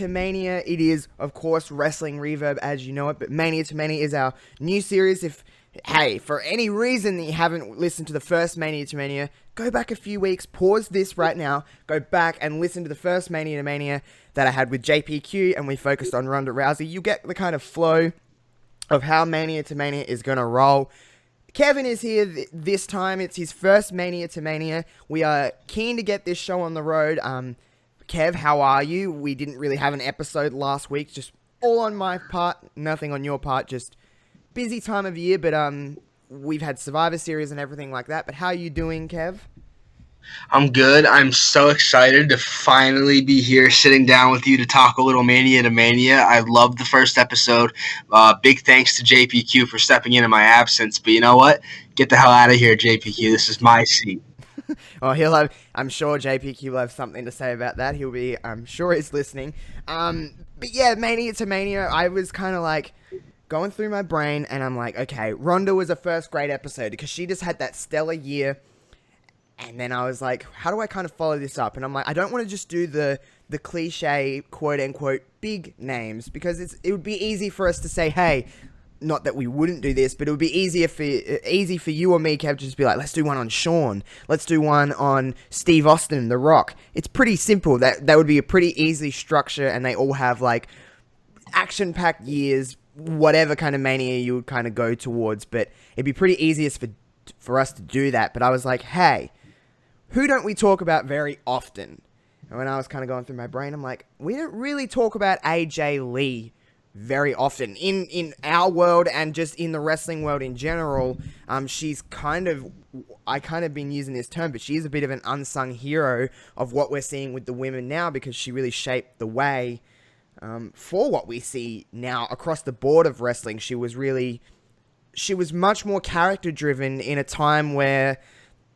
to Mania. It is, of course, Wrestling Reverb as you know it, but Mania to Mania is our new series. If, hey, for any reason that you haven't listened to the first Mania to Mania, go back a few weeks, pause this right now, go back and listen to the first Mania to Mania that I had with JPQ and we focused on Ronda Rousey. You get the kind of flow of how Mania to Mania is going to roll. Kevin is here th- this time. It's his first Mania to Mania. We are keen to get this show on the road. Um, Kev, how are you? We didn't really have an episode last week. Just all on my part, nothing on your part. Just busy time of year, but um, we've had Survivor Series and everything like that. But how are you doing, Kev? I'm good. I'm so excited to finally be here sitting down with you to talk a little Mania to Mania. I loved the first episode. Uh, big thanks to JPQ for stepping in in my absence. But you know what? Get the hell out of here, JPQ. This is my seat. Oh, he'll have. I'm sure JPQ will have something to say about that. He'll be. I'm sure he's listening. Um, but yeah, Mania to Mania. I was kind of like going through my brain, and I'm like, okay, Ronda was a first great episode because she just had that stellar year. And then I was like, how do I kind of follow this up? And I'm like, I don't want to just do the the cliche quote unquote big names because it's it would be easy for us to say, hey, not that we wouldn't do this, but it would be easier for uh, easy for you or me, Kev, to just be like, let's do one on Shawn, let's do one on Steve Austin, The Rock. It's pretty simple. That that would be a pretty easy structure, and they all have like action packed years, whatever kind of mania you would kind of go towards. But it'd be pretty easiest for for us to do that. But I was like, hey, who don't we talk about very often? And when I was kind of going through my brain, I'm like, we don't really talk about AJ Lee very often in in our world and just in the wrestling world in general. Um, she's kind of I kind of been using this term, but she's a bit of an unsung hero of what we're seeing with the women now because she really shaped the way um, for what we see now across the board of wrestling. She was really she was much more character driven in a time where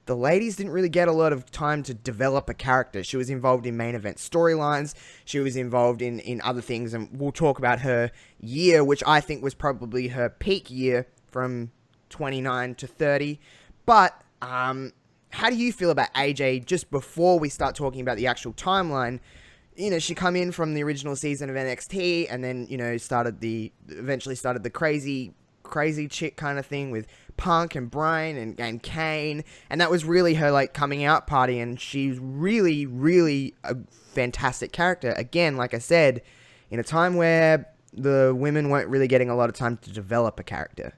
the ladies didn't really get a lot of time to develop a character. She was involved in main event storylines. She was involved in, in other things, and we'll talk about her year, which I think was probably her peak year from 29 to 30. But um, how do you feel about AJ just before we start talking about the actual timeline? You know, she come in from the original season of NXT, and then you know started the eventually started the crazy crazy chick kind of thing with Punk and Bryan and, and Kane, and that was really her like coming out party, and she's really, really a fantastic character. Again, like I said, in a time where the women weren't really getting a lot of time to develop a character.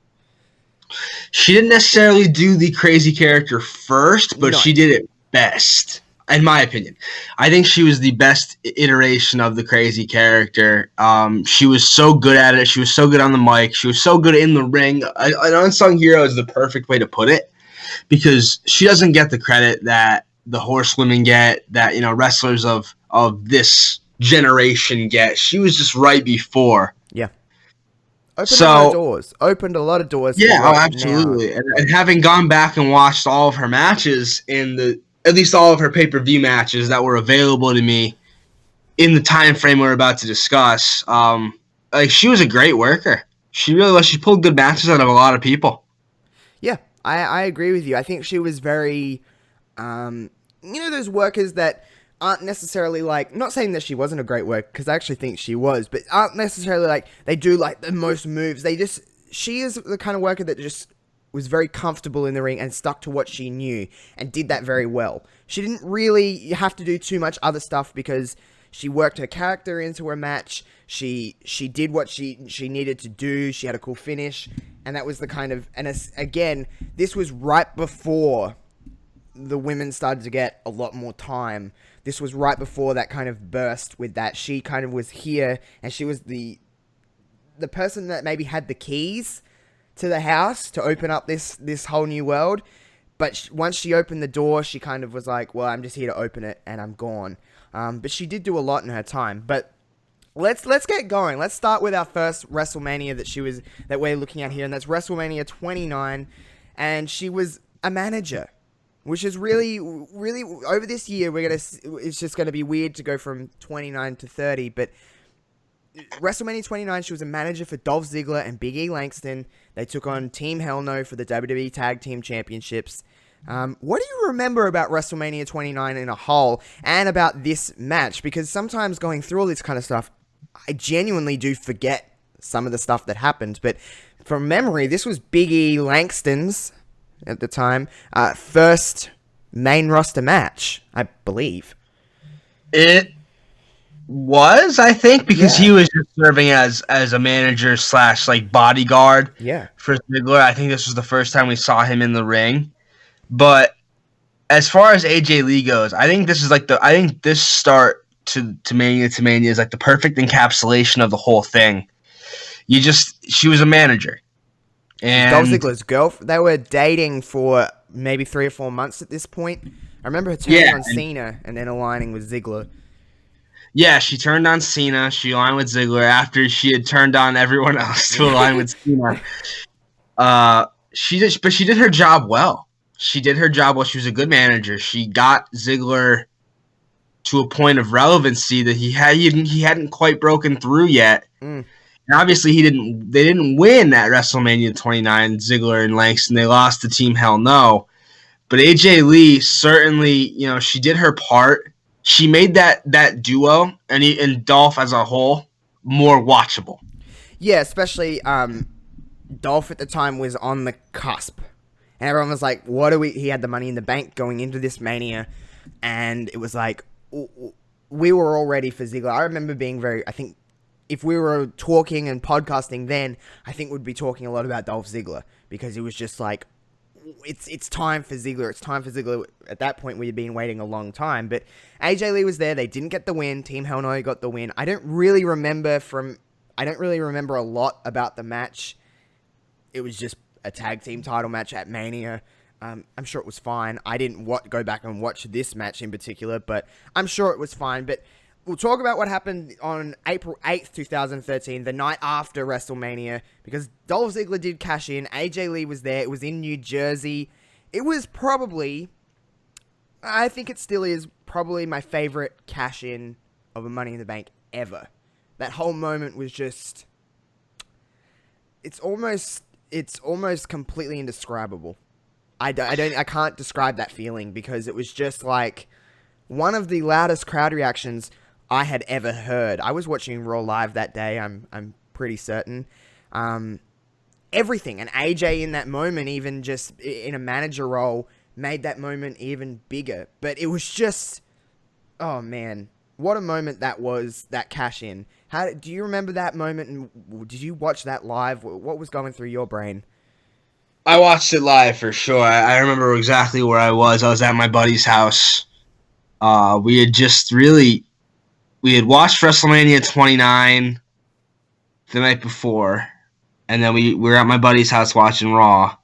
She didn't necessarily do the crazy character first, but No. she did it best, in my opinion. I think she was the best iteration of the crazy character. Um, she was so good at it. She was so good on the mic. She was so good in the ring. An unsung hero is the perfect way to put it because she doesn't get the credit that the horsewomen get, that you know wrestlers of of this generation get. She was just right before. Yeah. Opened So- a lot of doors. Opened a lot of doors. Yeah, oh, absolutely. And, and having gone back and watched all of her matches in the at least all of her pay per view matches that were available to me in the time frame we're about to discuss, um, like she was a great worker. She really was. She pulled good matches out of a lot of people. Yeah, I, I agree with you. I think she was very, um, you know, those workers that aren't necessarily like, not saying that she wasn't a great worker, because I actually think she was, but aren't necessarily like, they do like the most moves. They just, she is the kind of worker that just was very comfortable in the ring and stuck to what she knew and did that very well. She didn't really have to do too much other stuff because she worked her character into her match. She she did what she she needed to do. She had a cool finish, and that was the kind of and as, again, this was right before the women started to get a lot more time. This was right before that kind of burst with that she kind of was here and she was the the person that maybe had the keys to the house to open up this this whole new world. But once she opened the door, she kind of was like, "Well, I'm just here to open it, and I'm gone." Um, but she did do a lot in her time. But let's let's get going. Let's start with our first WrestleMania that she was that we're looking at here, and that's WrestleMania 29, and she was a manager, which is really really over this year we're gonna it's just gonna be weird to go from 29 to 30, but. WrestleMania 29, she was a manager for Dolph Ziggler and Big E Langston. They took on Team Hell No for the WWE Tag Team Championships. Um, what do you remember about WrestleMania 29 in a whole and about this match? Because sometimes going through all this kind of stuff, I genuinely do forget some of the stuff that happened. But from memory, this was Big E Langston's, at the time, uh, first main roster match, I believe. It was, I think, because Yeah. he was just serving as as a manager slash like bodyguard Yeah. for Ziggler. I think this was the first time we saw him in the ring. But as far as AJ Lee goes, I think this is like the I think this start to to Mania to Mania is like the perfect encapsulation of the whole thing. You just she was a manager. And Dolph Ziggler's girl. They were dating for maybe three or four months at this point. I remember her turning Yeah, on and- Cena and then aligning with Ziggler. Yeah, she turned on Cena. She aligned with Ziggler after she had turned on everyone else to align with Cena. Uh, she did, but she did her job well. She did her job well. She was a good manager. She got Ziggler to a point of relevancy that he had he hadn't, he hadn't quite broken through yet. Mm. And obviously, he didn't. They didn't win at WrestleMania 29. Ziggler and Langston. They lost to Team Hell No. But AJ Lee certainly, you know, she did her part she made that that duo and he, and Dolph as a whole more watchable. Yeah, especially um, Dolph at the time was on the cusp, and everyone was like, "What do we?" He had the money in the bank going into this mania, and it was like we were all ready for Ziggler. I remember being very. I think if we were talking and podcasting then, I think we'd be talking a lot about Dolph Ziggler because he was just like. It's it's time for Ziggler. It's time for Ziggler. At that point, we had been waiting a long time, but AJ Lee was there. They didn't get the win. Team Hell No got the win. I don't really remember from I don't really remember a lot about the match. It was just a tag team title match at Mania. Um, I'm sure it was fine. I didn't wa- go back and watch this match in particular, but I'm sure it was fine. But we'll talk about what happened on April 8th, 2013, the night after WrestleMania, because Dolph Ziggler did cash in. AJ Lee was there. It was in New Jersey. It was probably, I think it still is, probably my favorite cash in of a Money in the Bank ever. That whole moment was just. It's almost. It's almost completely indescribable. I, d- I don't I can't describe that feeling because it was just like one of the loudest crowd reactions I had ever heard. I was watching Raw live that day. I'm I'm pretty certain. Um, everything and AJ in that moment, even just in a manager role, made that moment even bigger. But it was just, oh man, what a moment that was! That cash in. How do you remember that moment? And did you watch that live? What was going through your brain? I watched it live for sure. I, remember exactly where I was. I was at my buddy's house. Uh, we had just really, we had watched WrestleMania 29 the night before, and then we, we were at my buddy's house watching Raw.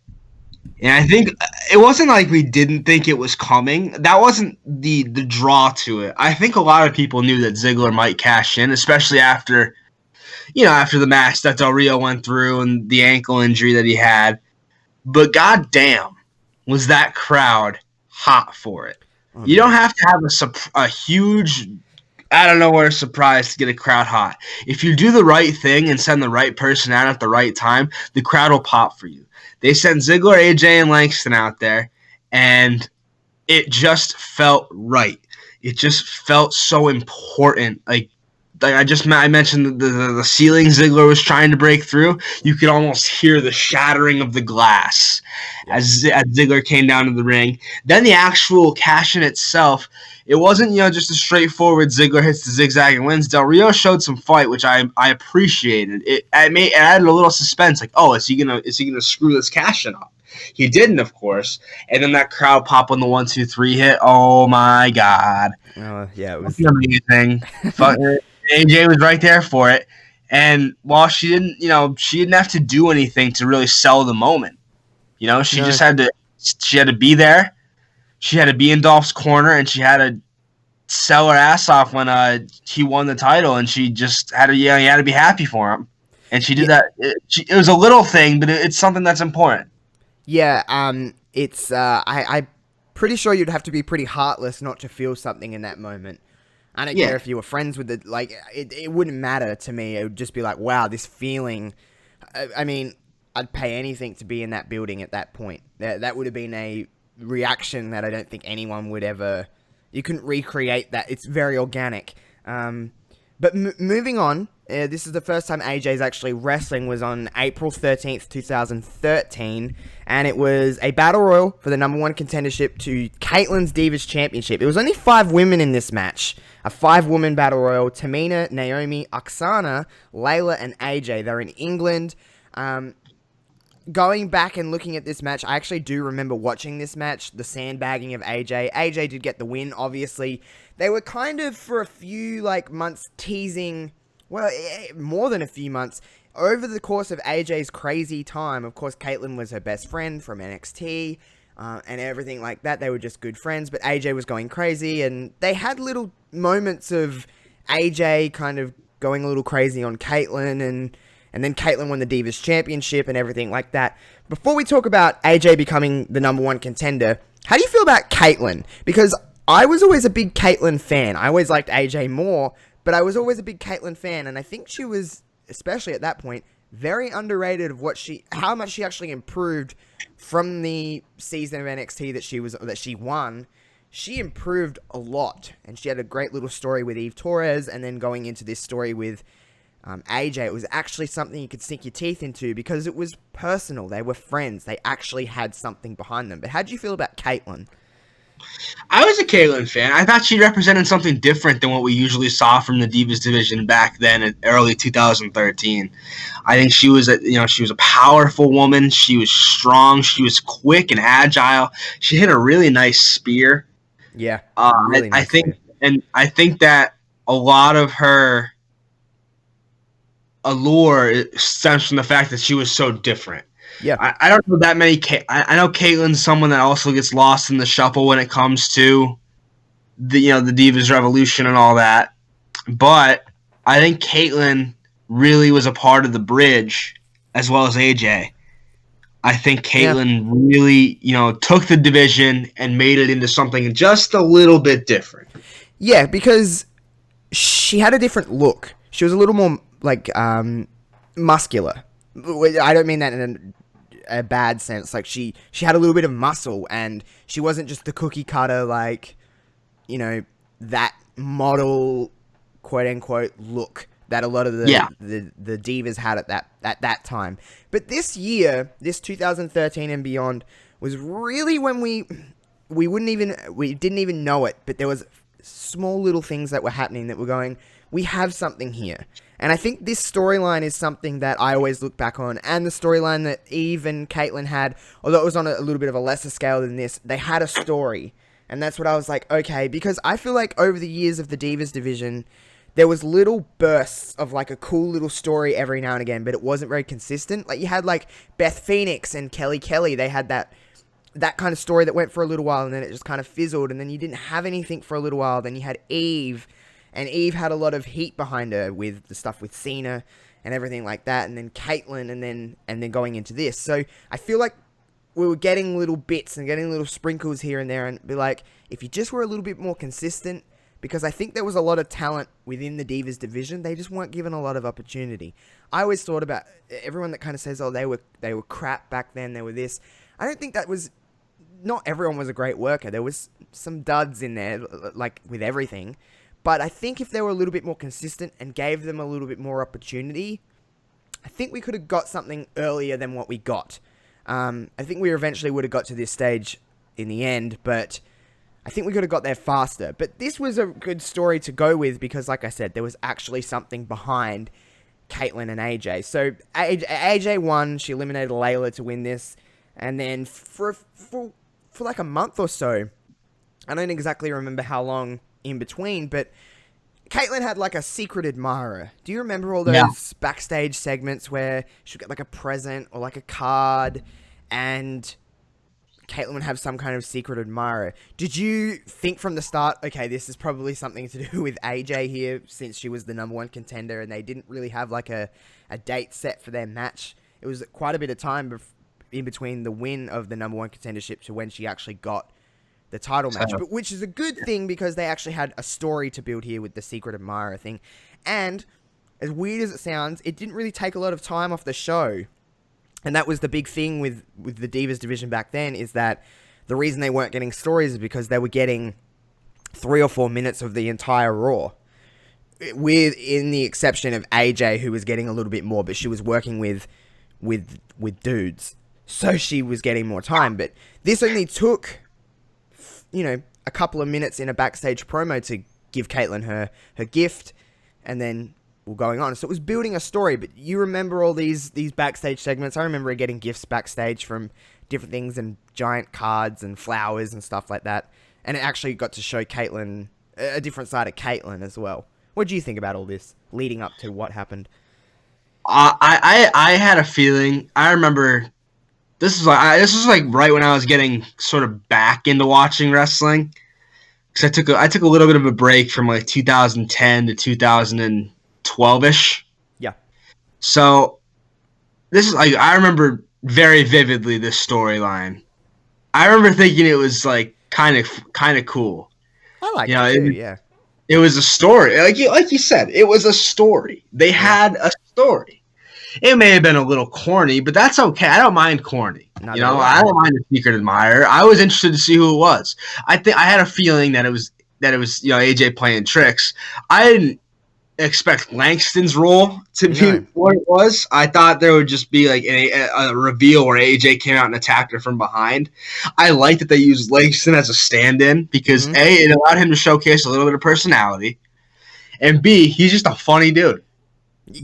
And I think it wasn't like we didn't think it was coming. That wasn't the the draw to it. I think a lot of people knew that Ziggler might cash in, especially after, you know, after the match that Del Rio went through and the ankle injury that he had. But goddamn, was that crowd hot for it? You mm-hmm. don't have to have a a huge, I don't know where a surprise to get a crowd hot. If you do the right thing and send the right person out at the right time, the crowd will pop for you. They sent Ziggler, AJ, and Langston out there, and it just felt right. It just felt so important. Like, like I just I mentioned the, the the ceiling Ziggler was trying to break through. You could almost hear the shattering of the glass as, as Ziggler came down to the ring. Then the actual cash in itself, it wasn't you know just a straightforward Ziggler hits the zigzag and wins. Del Rio showed some fight, which I I appreciated. It, it made it added a little suspense. Like, oh, is he gonna is he gonna screw this cash in up? He didn't, of course. And then that crowd pop on the one, two, three hit. Oh my god, Oh, yeah, it was. amazing! Fuck, AJ was right there for it. And while she didn't, you know, she didn't have to do anything to really sell the moment. You know, she No. just had to. She had to be there. She had to be in Dolph's corner, and she had to sell her ass off when uh he won the title, and she just had to. Yeah, you had to be happy for him. And she did that. It, she, it was a little thing, but it, it's something that's important. Yeah, um, it's uh, I I'm pretty sure you'd have to be pretty heartless not to feel something in that moment. I don't Yeah. care if you were friends with the like. It, it wouldn't matter to me. It would just be like, wow, this feeling. I, I mean, I'd pay anything to be in that building at that point. That that would have been a reaction that I don't think anyone would ever. You couldn't recreate that. It's very organic. Um, but m- moving on, uh, this is the first time AJ's actually wrestling was on April 13th, 2013, and it was a battle royal for the number one contendership to Kaitlyn's Divas Championship. It was only five women in this match, a five woman battle royal Tamina, Naomi, Aksana, Layla, and AJ. They're in England. Um, going back and looking at this match, I actually do remember watching this match, the sandbagging of AJ. AJ did get the win, obviously. They were kind of for a few like months teasing, well, eh, more than a few months. Over the course of AJ's crazy time, of course, Kaitlyn was her best friend from NXT uh, and everything like that. They were just good friends, but AJ was going crazy, and they had little moments of AJ kind of going a little crazy on Kaitlyn and and then Kaitlyn won the Divas Championship and everything like that. Before we talk about AJ becoming the number one contender, how do you feel about Kaitlyn? Because I was always a big Kaitlyn fan. I always liked AJ more, but I was always a big Kaitlyn fan, and I think she was, especially at that point, very underrated of what she, how much she actually improved from the season of NXT that she was that she won. She improved a lot, and she had a great little story with Eve Torres, and then going into this story with um, AJ, it was actually something you could sink your teeth into because it was personal. They were friends. They actually had something behind them. But how do you feel about Kaitlyn? I was a Kaitlyn fan. I thought she represented something different than what we usually saw from the Divas division back then in early 2013. I think she was a you know she was a powerful woman. She was strong. She was quick and agile. She hit a really nice spear. Yeah, Uh, Really I, I think spear. and I think that a lot of her allure stems from the fact that she was so different. Yeah. I, I don't know that many. Ca- I, I know Kaitlyn's someone that also gets lost in the shuffle when it comes to the you know the Divas Revolution and all that. But I think Kaitlyn really was a part of the bridge as well as AJ. I think Kaitlyn really, you know, took the division and made it into something just a little bit different. Yeah, because she had a different look. She was a little more like um, muscular. I don't mean that in a, a bad sense. Like she she had a little bit of muscle, and she wasn't just the cookie cutter like you know that model quote unquote look that a lot of the, Yeah. the the divas had at that at that time. But this year, this 2013 and beyond, was really when we we wouldn't even we didn't even know it, but there was small little things that were happening that were going. We have something here, and I think this storyline is something that I always look back on, and the storyline that Eve and Kaitlyn had, although it was on a, a little bit of a lesser scale than this, they had a story, and that's what I was like, okay, because I feel like over the years of the Divas division, there was little bursts of like a cool little story every now and again, but it wasn't very consistent. Like you had like Beth Phoenix and Kelly Kelly, they had that that kind of story that went for a little while and then it just kind of fizzled. And then you didn't have anything for a little while. Then you had Eve and Eve had a lot of heat behind her with the stuff with Cena and everything like that and then Kaitlyn and then and then going into this. So I feel like we were getting little bits and getting little sprinkles here and there and be like if you just were a little bit more consistent because I think there was a lot of talent within the Divas division. They just weren't given a lot of opportunity. I always thought about everyone that kind of says, "Oh, they were they were crap back then. They were this." I don't think that was. Not everyone was a great worker. There was some duds in there, like with everything. But I think if they were a little bit more consistent and gave them a little bit more opportunity, I think we could have got something earlier than what we got. Um, I think we eventually would have got to this stage in the end, but I think we could have got there faster. But this was a good story to go with because, like I said, there was actually something behind Kaitlyn and AJ. So AJ, AJ won. She eliminated Layla to win this. and then for for for like a month or so, I don't exactly remember how long in between, but Kaitlyn had like a secret admirer. Do you remember all those Yeah. backstage segments where she'd get like a present or like a card and Kaitlyn would have some kind of secret admirer? Did you think from the start, okay, this is probably something to do with AJ here since she was the number one contender and they didn't really have like a, a date set for their match? It was quite a bit of time bef- in between the win of the number one contendership to when she actually got the title match, So- but which is a good thing because they actually had a story to build here with the secret admirer thing. And as weird as it sounds, it didn't really take a lot of time off the show. And that was the big thing with with the Divas division back then is that the reason they weren't getting stories is because they were getting three or four minutes of the entire Raw. With in the exception of AJ, who was getting a little bit more, but she was working with with with dudes, so she was getting more time. But this only took you know, a couple of minutes in a backstage promo to give Kaitlyn her her gift, and then we're going on. So it was building a story. But you remember all these these backstage segments? I remember getting gifts backstage from different things and giant cards and flowers and stuff like that. And it actually got to show Kaitlyn a different side of Kaitlyn as well. What do you think about all this leading up to what happened? Uh, I, I I had a feeling. I remember this is like I, this was like right when I was getting sort of back into watching wrestling because I took a, I took a little bit of a break from like 2010 to 2012 ish. Yeah. So this is like I remember very vividly this storyline. I remember thinking it was like kind of kind of cool. I like Yeah, it too. it- yeah. It was a story, like you like you said, it was a story. They had a story. It may have been a little corny, but that's okay. I don't mind corny. Not you know. I don't mind a secret admirer. I was interested to see who it was. I think I had a feeling that it was that it was you know AJ playing tricks. I didn't expect Langston's role to be No. what it was. I thought there would just be like a, a reveal where AJ came out and attacked her from behind. I like that they used Langston as a stand-in because Mhm. a it allowed him to showcase a little bit of personality, and b he's just a funny dude.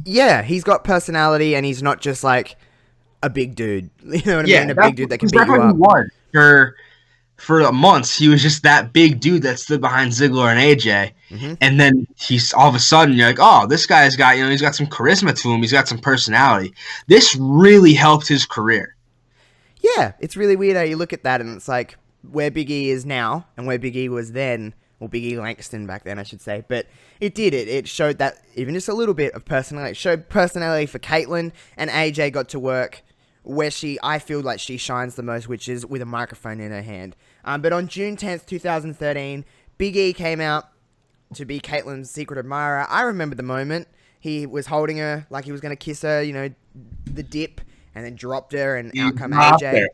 Yeah, he's got personality and he's not just like a big dude. You know what I yeah, mean? A big dude that can beat you up. was. For for months, he was just that big dude that stood behind Ziggler and AJ, Mhm. and then he's all of a sudden you're like, oh, this guy's got you know he's got some charisma to him, he's got some personality. This really helped his career. Yeah, it's really weird how you look at that and it's like where Big E is now and where Big E was then, or Big E Langston back then, I should say. But it did it. It showed that even just a little bit of personality. It showed personality for Kaitlyn and AJ got to work where she, I feel like she shines the most, which is with a microphone in her hand. Um, but on June 10th, 2013, Big E came out to be Kaitlyn's secret admirer. I remember the moment. He was holding her like he was going to kiss her, you know, the dip, and then dropped her, and out come AJ.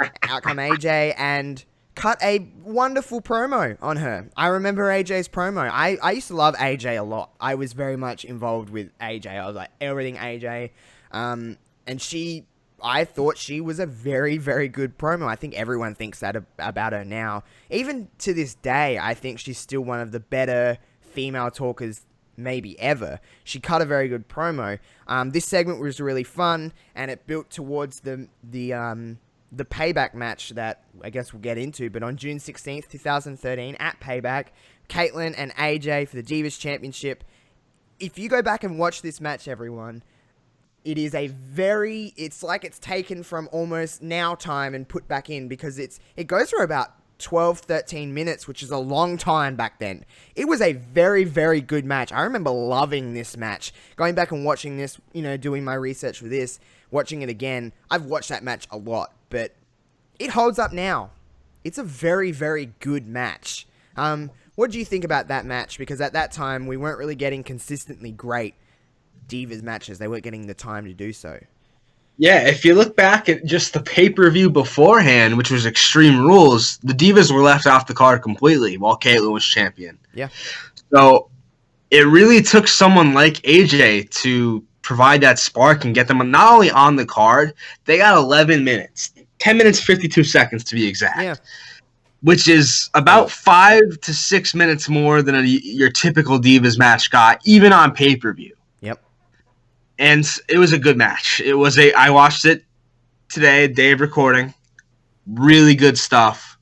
out come AJ and cut a wonderful promo on her. I remember AJ's promo. I, I used to love AJ a lot. I was very much involved with AJ. I was like everything AJ. Um, and she, I thought she was a very, very good promo. I think everyone thinks that ab- about her now. Even to this day, I think she's still one of the better female talkers maybe ever. She cut a very good promo. Um, this segment was really fun, and it built towards the the um, the payback match that I guess we'll get into. But on June sixteenth, two thousand thirteen, at Payback, Kaitlyn and AJ for the Divas Championship. If you go back and watch this match, everyone, it is a very it's like it's taken from almost now time and put back in because it's it goes for about 12 13 minutes which is a long time back then it was a very very good match i remember loving this match going back and watching this you know doing my research for this watching it again i've watched that match a lot but it holds up now. It's a very very good match. Um what do you think about that match? Because at that time we weren't really getting consistently great divas matches. They weren't getting the time to do so. Yeah, if you look back at just the pay per view beforehand, which was Extreme Rules, the Divas were left off the card completely while Kaitlyn was champion. Yeah. So it really took someone like AJ to provide that spark and get them not only on the card, they got 11 minutes, 10 minutes, 52 seconds to be exact. Yeah. Which is about five to six minutes more than a, your typical Divas match got, even on pay per view Yep. and it was a good match. It was a I watched it today, day of recording. really good stuff.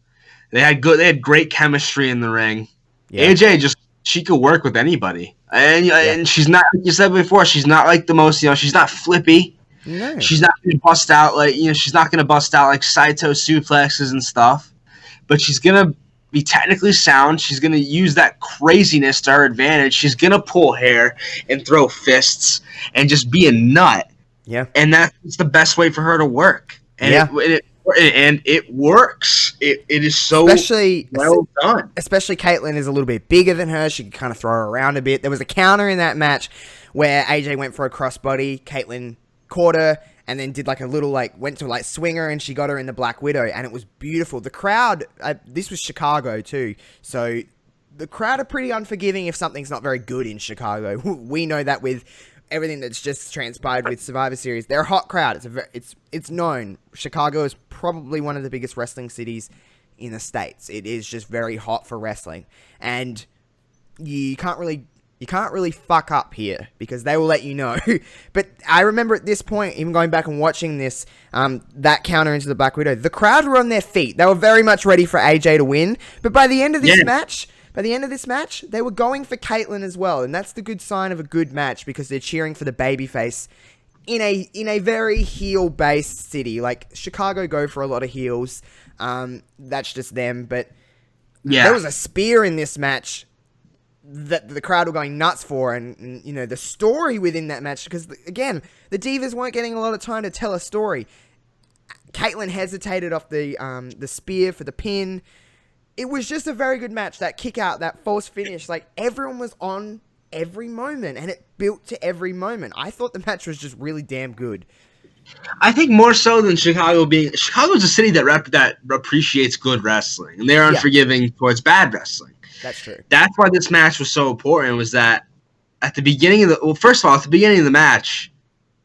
They had good. They had great chemistry in the ring. Yeah. AJ just she could work with anybody, and Yeah. and she's not like you said before. She's not like the most you know. She's not flippy. No. She's not gonna bust out like you know. She's not gonna bust out like Saito suplexes and stuff, but she's gonna be technically sound. She's gonna use that craziness to her advantage. She's gonna pull hair and throw fists and just be a nut. Yeah. and that's the best way for her to work. And Yeah. it, it and it works. It, it is so Especially well done. especially Kaitlyn is a little bit bigger than her. She can kind of throw her around a bit. There was a counter in that match where AJ went for a crossbody. Kaitlyn caught her and then did like a little like went to like swing her and she got her in the Black Widow and it was beautiful. The crowd. Uh, this was Chicago too, so the crowd are pretty unforgiving if something's not very good in Chicago. We know that with everything that's just transpired with Survivor Series. They're a hot crowd. It's a ver- it's it's known. Chicago is probably one of the biggest wrestling cities in the states. It is just very hot for wrestling, and you can't really you can't really fuck up here because they will let you know. but I remember at this point, even going back and watching this, um, that counter into the Black Widow, the crowd were on their feet. They were very much ready for AJ to win. But by the end of this Yeah. match, by the end of this match, they were going for Kaitlyn as well, and that's the good sign of a good match because they're cheering for the babyface in a in a very heel based city. Like Chicago go for a lot of heels. Um, that's just them, but Yeah, there was a spear in this match that the crowd were going nuts for, and, and, you know the story within that match because again the divas weren't getting a lot of time to tell a story. Kaitlyn hesitated off the um, the spear for the pin. It was just a very good match. That kick out, that false finish, like everyone was on every moment, and it built to every moment. I thought the match was just really damn good. I think more so than Chicago being Chicago's a city that rep, that appreciates good wrestling, and they're Yeah. unforgiving towards bad wrestling. That's true. That's why this match was so important. Was that at the beginning of the well, first of all, at the beginning of the match,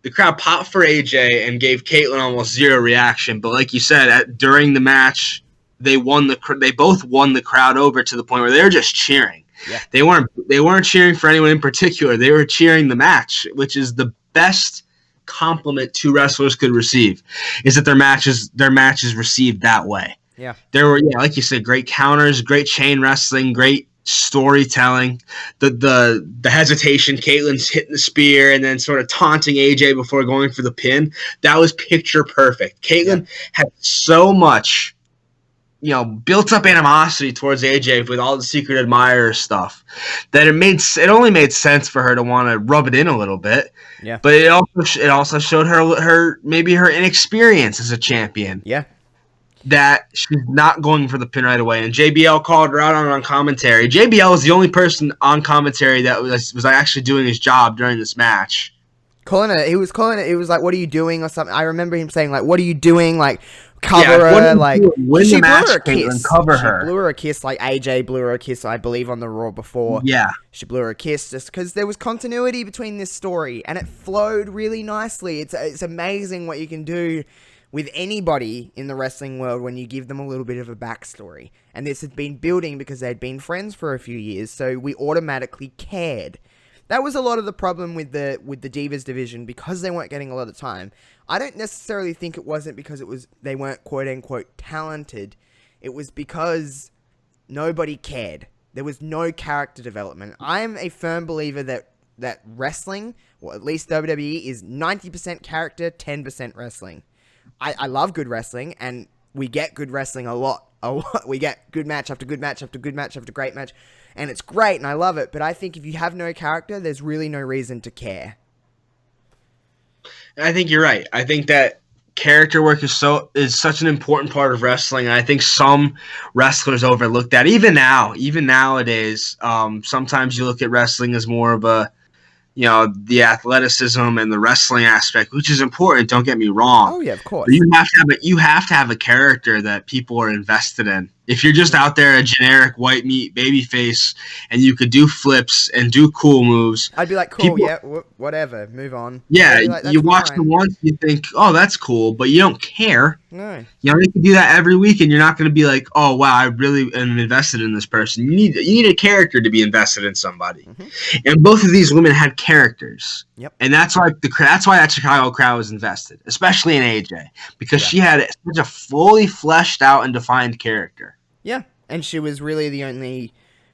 the crowd popped for AJ and gave Kaitlyn almost zero reaction. But like you said, at, during the match, they won the they both won the crowd over to the point where they were just cheering. Yeah. They weren't they weren't cheering for anyone in particular. They were cheering the match, which is the best compliment two wrestlers could receive. Is that their matches their matches received that way. Yeah. There were yeah, like you said, great counters, great chain wrestling, great storytelling. The the the hesitation, Kaitlyn's hitting the spear and then sort of taunting AJ before going for the pin. That was picture perfect. Kaitlyn had so much you know, built up animosity towards AJ with all the secret admirer stuff that it made it only made sense for her to want to rub it in a little bit. Yeah. But it also it also showed her her maybe her inexperience as a champion Yeah. That she's not going for the pin right away. And JBL called her out on, on commentary. JBL was the only person on commentary that was was actually doing his job during this match. calling it. He was calling it. It was like, "What are you doing?" or something. I remember him saying like, "What are you doing?" Like, cover Yeah, her. Like? Win she the blew match, her a kiss. Cover she her. blew her a kiss like AJ blew her a kiss. I believe on the Raw before. Yeah, She blew her a kiss just because there was continuity between this story and it flowed really nicely. It's it's amazing what you can do with anybody in the wrestling world when you give them a little bit of a backstory. And this had been building because they'd been friends for a few years, so we automatically cared. That was a lot of the problem with the with the Divas division because they weren't getting a lot of time. I don't necessarily think it wasn't because it was they weren't quote unquote talented. It was because nobody cared. There was no character development. I am a firm believer that that wrestling, or at least WWE, is ninety percent character, ten percent wrestling. I, I love good wrestling, and we get good wrestling a lot. A lot. We get good match after good match after good match after great match, and it's great, and I love it. But I think if you have no character, there's really no reason to care. I think you're right. I think that character work is so is such an important part of wrestling. And I think some wrestlers overlook that. Even now, even nowadays, um, sometimes you look at wrestling as more of a you know the athleticism and the wrestling aspect, which is important. Don't get me wrong. Oh yeah, of course. But you have to have a, you have to have a character that people are invested in. If you're just out there a generic white meat baby face and you could do flips and do cool moves, I'd be like, cool, People- yeah, wh- whatever, move on. yeah, like, you watch fine." the once, you think, oh, that's cool, but you don't care. No, You know, you can do that every week, and you're not going to be like, "Oh, wow, I really am invested in this person." You need you need a character to be invested in somebody, and both of these women had characters. Mm-hmm. Yep. And that's why the that's why that Chicago crowd was invested, especially in AJ, because Yeah. she had such a fully fleshed out and defined character. Yeah, and she was really the only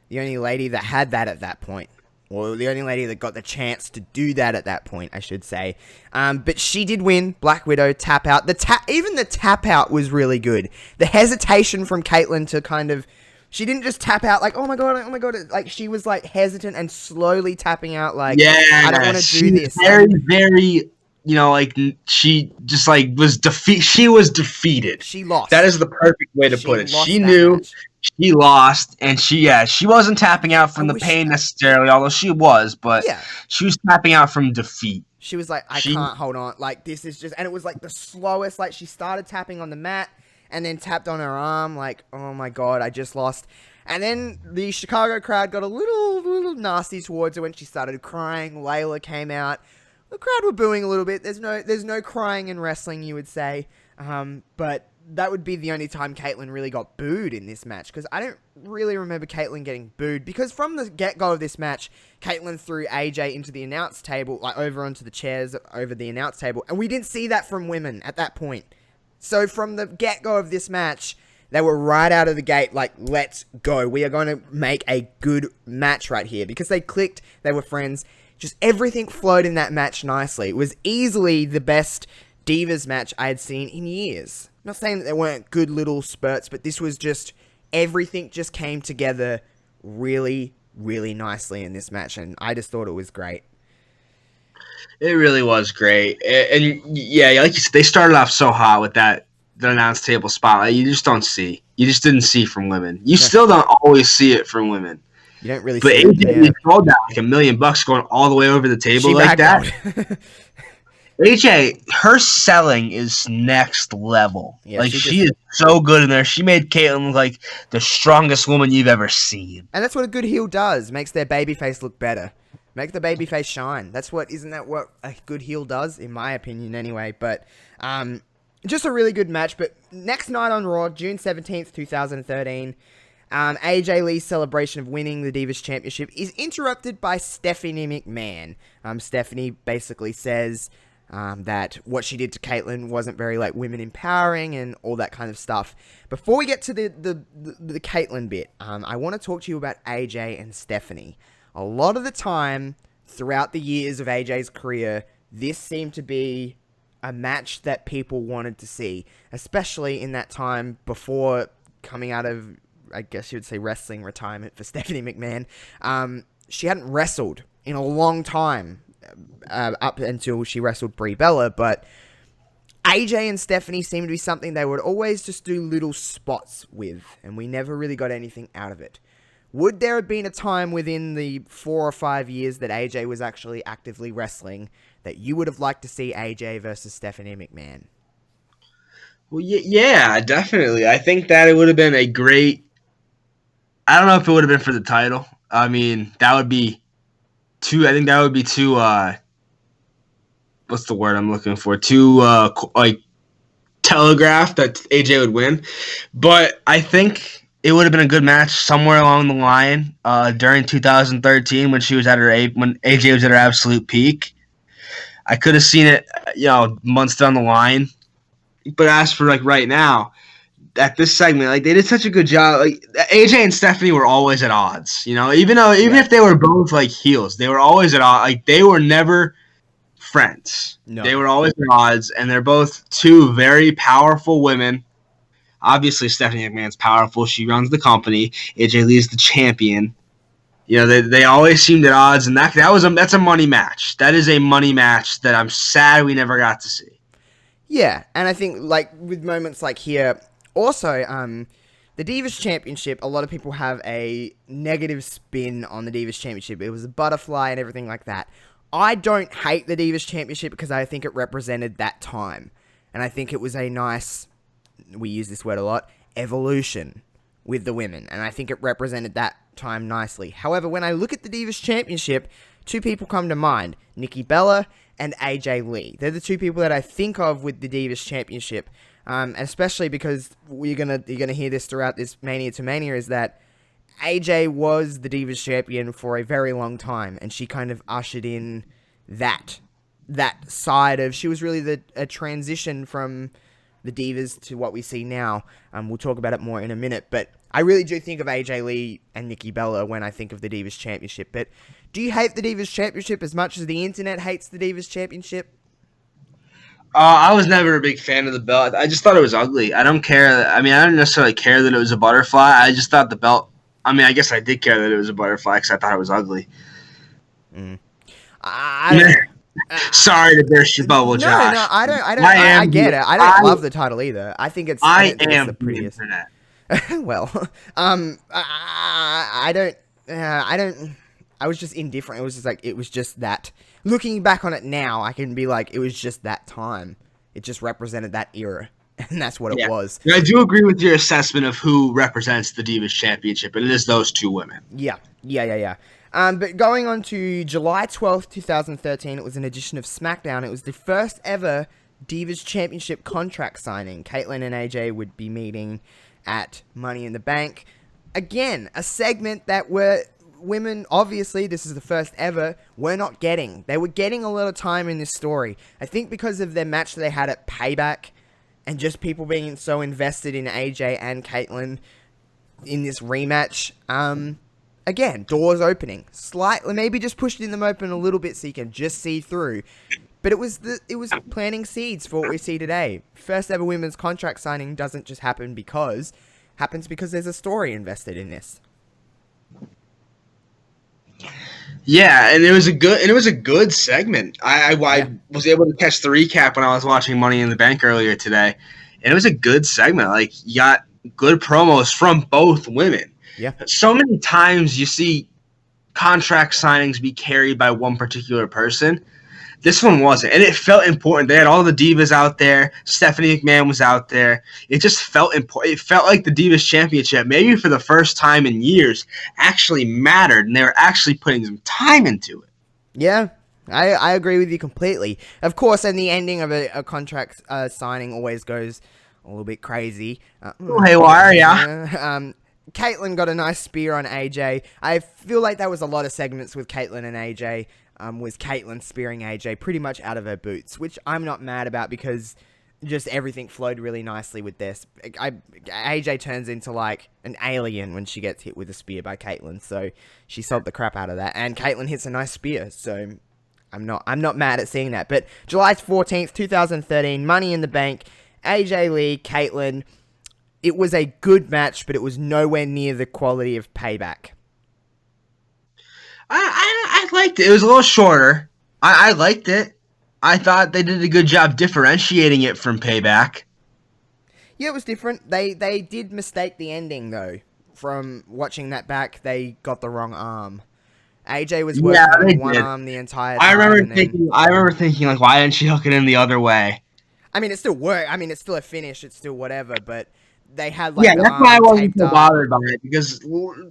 the only lady that had that at that point. Or the only lady that got the chance to do that at that point, I should say. Um, but she did win Black Widow tap out. The tap, even the tap out was really good. The hesitation from Kaitlyn to kind of, she didn't just tap out like, oh my god, oh my god, like she was like hesitant and slowly tapping out like, yeah, I don't want to do this. Very, very, you know, like she just like was defeat. She was defeated. she lost. That is the perfect way to She put it. She knew match. she lost, and she yeah, she wasn't tapping out from I the pain necessarily, although she was, but Yeah. she was tapping out from defeat. She was like, I She- can't hold on. Like, this is just. And it was like the slowest. Like, she started tapping on the mat and then tapped on her arm. Like, oh my God, I just lost. And then the Chicago crowd got a little, little nasty towards her when she started crying. Layla came out. The crowd were booing a little bit. There's no, there's no crying in wrestling, you would say. Um, but that would be the only time Kaitlyn really got booed in this match because I don't really remember Kaitlyn getting booed because from the get go of this match, Kaitlyn threw AJ into the announce table, like over onto the chairs over the announce table, and we didn't see that from women at that point. So from the get go of this match, they were right out of the gate like, let's go. We are going to make a good match right here because they clicked, they were friends. Just everything flowed in that match nicely. It was easily the best Divas match I had seen in years. not saying that there weren't good little spurts, but this was just everything just came together really, really nicely in this match, and I just thought it was great. It really was great, and, yeah, like you said, they started off so hot with that the announce table spotlight. You just don't see. You just didn't see from women. You still don't always see it from women. You don't really But see AJ it. Yeah. sold that like a million bucks going all the way over the table She like that. AJ, her selling is next level. Yeah, like she she, is so good in there. She made Kaitlyn look like the strongest woman you've ever seen. And that's what a good heel does. Makes their baby face look better. Make the baby face shine. That's what isn't that what a good heel does, in my opinion anyway. But um just a really good match. But next night on Raw, June seventeenth, two thousand thirteen, um, AJ Lee's celebration of winning the Divas Championship is interrupted by Stephanie McMahon. Um, Stephanie basically says um, that what she did to Kaitlyn wasn't very like women empowering and all that kind of stuff. Before we get to the the the, the Kaitlyn bit, um, I want to talk to you about AJ and Stephanie. A lot of the time throughout the years of AJ's career, this seemed to be a match that people wanted to see, especially in that time before coming out of, I guess you would say, wrestling retirement for Stephanie McMahon. Um, she hadn't wrestled in a long time, uh, up until she wrestled Brie Bella, but AJ and Stephanie seemed to be something they would always just do little spots with, and we never really got anything out of it. Would there have been a time within the four or five years that AJ was actually actively wrestling that you would have liked to see AJ versus Stephanie McMahon? Well, yeah, definitely. I think that it would have been a great. I don't know if it would have been for the title. I mean, that would be too. I think that would be too. uh What's the word I'm looking for? Too uh like telegraph that AJ would win, but I think it would have been a good match somewhere along the line uh, during 2013 when she was at her when AJ was at her absolute peak. I could have seen it, you know, months down the line but as for like right now, at this segment, like they did such a good job. Like AJ and Stephanie were always at odds. You know, even though even Yeah. if they were both like heels, they were always at odds. Like they were never friends. No. They were always at odds, and they're both two very powerful women. Obviously, Stephanie McMahon's powerful. She runs the company. AJ Lee is the champion. You know, they, they always seemed at odds, and that that was a that's a money match. That is a money match that I'm sad we never got to see. Yeah, and I think like with moments like here, also um, the Divas Championship. A lot of people have a negative spin on the Divas Championship. It was a butterfly and everything like that. I don't hate the Divas Championship because I think it represented that time, and I think it was a nice. We use this word a lot. Evolution. with the women, and I think it represented that time nicely. However, when I look at the Divas Championship, two people come to mind Nikki Bella and AJ Lee. They're the two people that I think of with the Divas Championship, um, especially because we're gonna you're gonna hear this throughout this Mania to Mania is that AJ was the Divas Champion for a very long time, and she kind of ushered in that that side of she was really the a transition from the divas to what we see now. Um, we'll talk about it more in a minute, but I really do think of AJ Lee and Nikki Bella when I think of the Divas Championship. But do you hate the Divas Championship as much as the internet hates the Divas Championship? Uh, I was never a big fan of the belt. I just thought it was ugly. I don't care. I mean, I don't necessarily care that it was a butterfly. I just thought the belt. I mean, I guess I did care that it was a butterfly because I thought it was ugly. I don't, Sorry to burst your bubble, no, Josh. no, I don't. I don't. I I, I get the- it. I don't I- love the title either. I think it's. I don't think it's am the the prettiest. internet. well, um, I, I don't, uh, I don't. I was just indifferent. It was just like it was just that. Looking back on it now, I can be like, it was just that time. It just represented that era, and that's what it was. I do agree with your assessment of who represents the Divas Championship, and it is those two women. Yeah, yeah, yeah, yeah. Um, but going on to July twelfth, two thousand thirteen, it was an edition of SmackDown. It was the first ever Divas Championship contract signing. Kaitlyn and AJ would be meeting at Money in the Bank. Again, a segment that were women obviously this is the first ever were not getting. They were getting a lot of time in this story. I think because of their match they had at payback and just people being so invested in aj and kaitlyn in this rematch um again doors opening. Slightly maybe just pushing them open a little bit so you can just see through. But it was the it was planting seeds for what we see today. First ever women's contract signing doesn't just happen because happens because there's a story invested in this Yeah, and it was a good and it was a good segment. I I, I was able to catch the recap when I was watching Money in the Bank earlier today, and it was a good segment. Like you got good promos from both women. Yeah. So many times you see contract signings be carried by one particular person. This one wasn't, and it felt important. They had all the divas out there. Stephanie McMahon was out there. It just felt important. It felt like the Divas Championship, maybe for the first time in years, actually mattered, and they were actually putting some time into it. Yeah, I, I agree with you completely. Of course, and the ending of a, a contract uh, signing always goes a little bit crazy. Uh, Oh, haywire, yeah. uh, um, Kaitlyn got a nice spear on AJ. I feel like that was a lot of segments with Kaitlyn and AJ. Um, was Kaitlyn spearing AJ pretty much out of her boots, which I'm not mad about because just everything flowed really nicely with this. I, AJ turns into like an alien when she gets hit with a spear by Kaitlyn, so she sold the crap out of that. And Kaitlyn hits a nice spear, so I'm not I'm not mad at seeing that. But July 14th, 2013, Money in the Bank, AJ Lee, Kaitlyn. It was a good match, but it was nowhere near the quality of Payback. I, I, I liked it. It was a little shorter. I, I liked it. I thought they did a good job differentiating it from Payback. Yeah, it was different. They they did mistake the ending though. From watching that back, they got the wrong arm. AJ was working Yeah, on one did. arm the entire time. I remember and then- thinking. I remember thinking like, why didn't she hook it in the other way? I mean, it still worked. I mean, it's still a finish. It's still whatever. But they had like yeah, that's why I wasn't so bothered by it because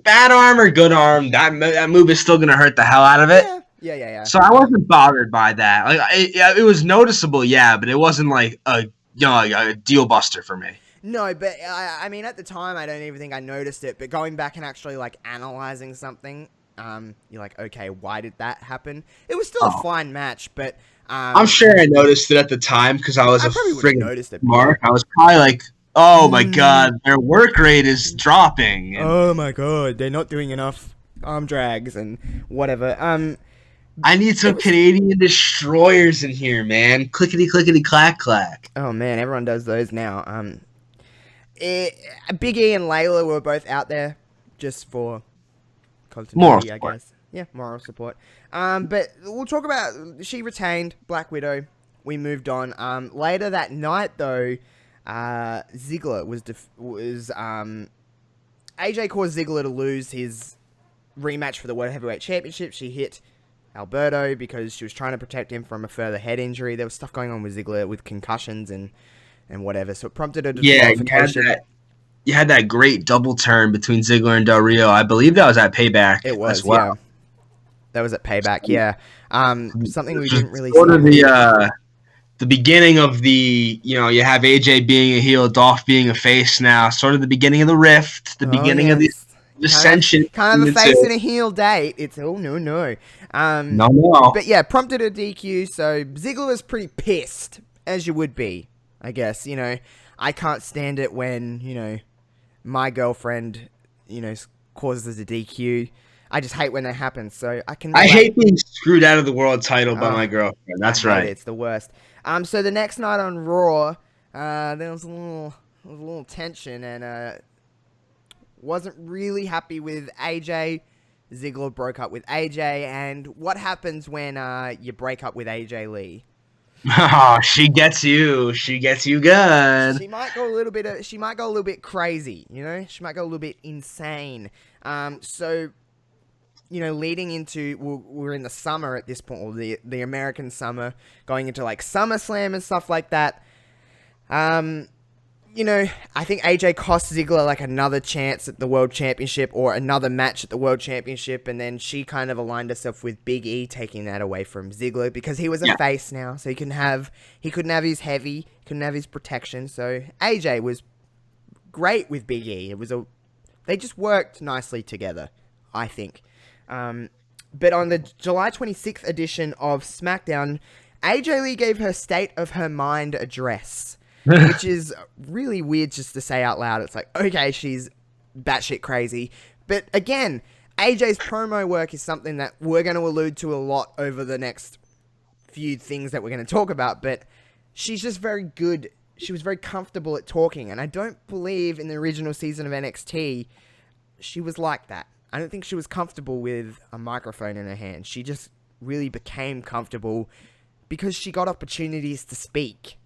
bad arm or good arm, that that move is still gonna hurt the hell out of it. Yeah, yeah, yeah. yeah. So I wasn't bothered by that. Like, it, yeah, it was noticeable, yeah, but it wasn't like a you know like a deal buster for me. No, but I, I mean, at the time, I don't even think I noticed it. But going back and actually like analyzing something, um, you're like, okay, why did that happen? It was still a Oh. fine match, but um, I'm sure I noticed it at the time because I was I a probably would have friggin' noticed it. mark. I was probably like, oh my Mm. god, their work rate is dropping. Oh my god, they're not doing enough arm drags and whatever. Um, I need some Canadian destroyers in here, man. Clickety clickety clack clack. oh man, everyone does those now. Um, it, Big E and Layla were both out there just for continuity, Moral I support. guess. Yeah, moral support. Um, but we'll talk about she retained Black Widow. We moved on. Um, later that night though, uh, Ziggler was def- was um, AJ caused Ziggler to lose his rematch for the World Heavyweight Championship. She hit Alberto because she was trying to protect him from a further head injury. There was stuff going on with Ziggler with concussions and and whatever, so it prompted a Yeah, you had that. you had that great double turn between Ziggler and Del Rio. I believe that was at Payback. It was as well. yeah. That was at Payback. Yeah. Um, something we didn't really sort see. of the uh, the beginning of the you know you have AJ being a heel, Dolph being a face now. Sort of the beginning of the rift, the Oh, beginning of the yes. ascension. kind of a face and a heel date. It's oh no no. Um, No, no. But yeah, prompted a DQ, so Ziggler was pretty pissed, as you would be, I guess. You know, I can't stand it when, you know, my girlfriend, you know, causes a DQ. I just hate when that happens, so I can. I hate being screwed out of the world title by Oh, my girlfriend. That's right. it, It's the worst. Um, so the next night on Raw, uh, there was a little, was a little tension, and uh, wasn't really happy with AJ. Ziggler broke up with AJ, and what happens when uh, you break up with AJ Lee? Oh, she gets you. She gets you good. She might go a little bit. uh, She might go a little bit crazy. You know, she might go a little bit insane. Um, so, you know, leading into we're, we're in the summer at this point, or the the American summer, going into like SummerSlam and stuff like that. Um, you know, I think AJ cost Ziggler like another chance at the World Championship or another match at the World Championship, and then she kind of aligned herself with Big E, taking that away from Ziggler because he was a Yeah. face now, so he can have he couldn't have his heavy, couldn't have his protection. So AJ was great with Big E. It was a they just worked nicely together, I think. Um, but on the July 26th edition of SmackDown, AJ Lee gave her State of Her Mind address, which is really weird just to say out loud. It's like, okay, she's batshit crazy. But again, AJ's promo work is something that we're going to allude to a lot over the next few things that we're going to talk about. But she's just very good. She was very comfortable at talking. And I don't believe in the original season of NXT she was like that. I don't think she was comfortable with a microphone in her hand. She just really became comfortable because she got opportunities to speak.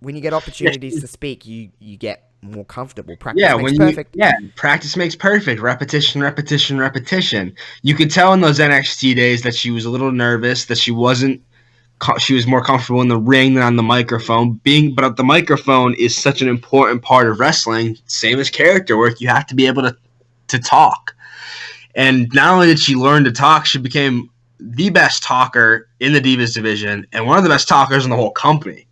When you get opportunities to speak, you you get more comfortable. Practice Yeah, makes when you perfect. yeah, practice makes perfect. Repetition, repetition, repetition. You could tell in those NXT days that she was a little nervous, that she wasn't. She was more comfortable in the ring than on the microphone. Being, but the microphone is such an important part of wrestling. Same as character work, you have to be able to to talk. And not only did she learn to talk, she became the best talker in the Divas division and one of the best talkers in the whole company.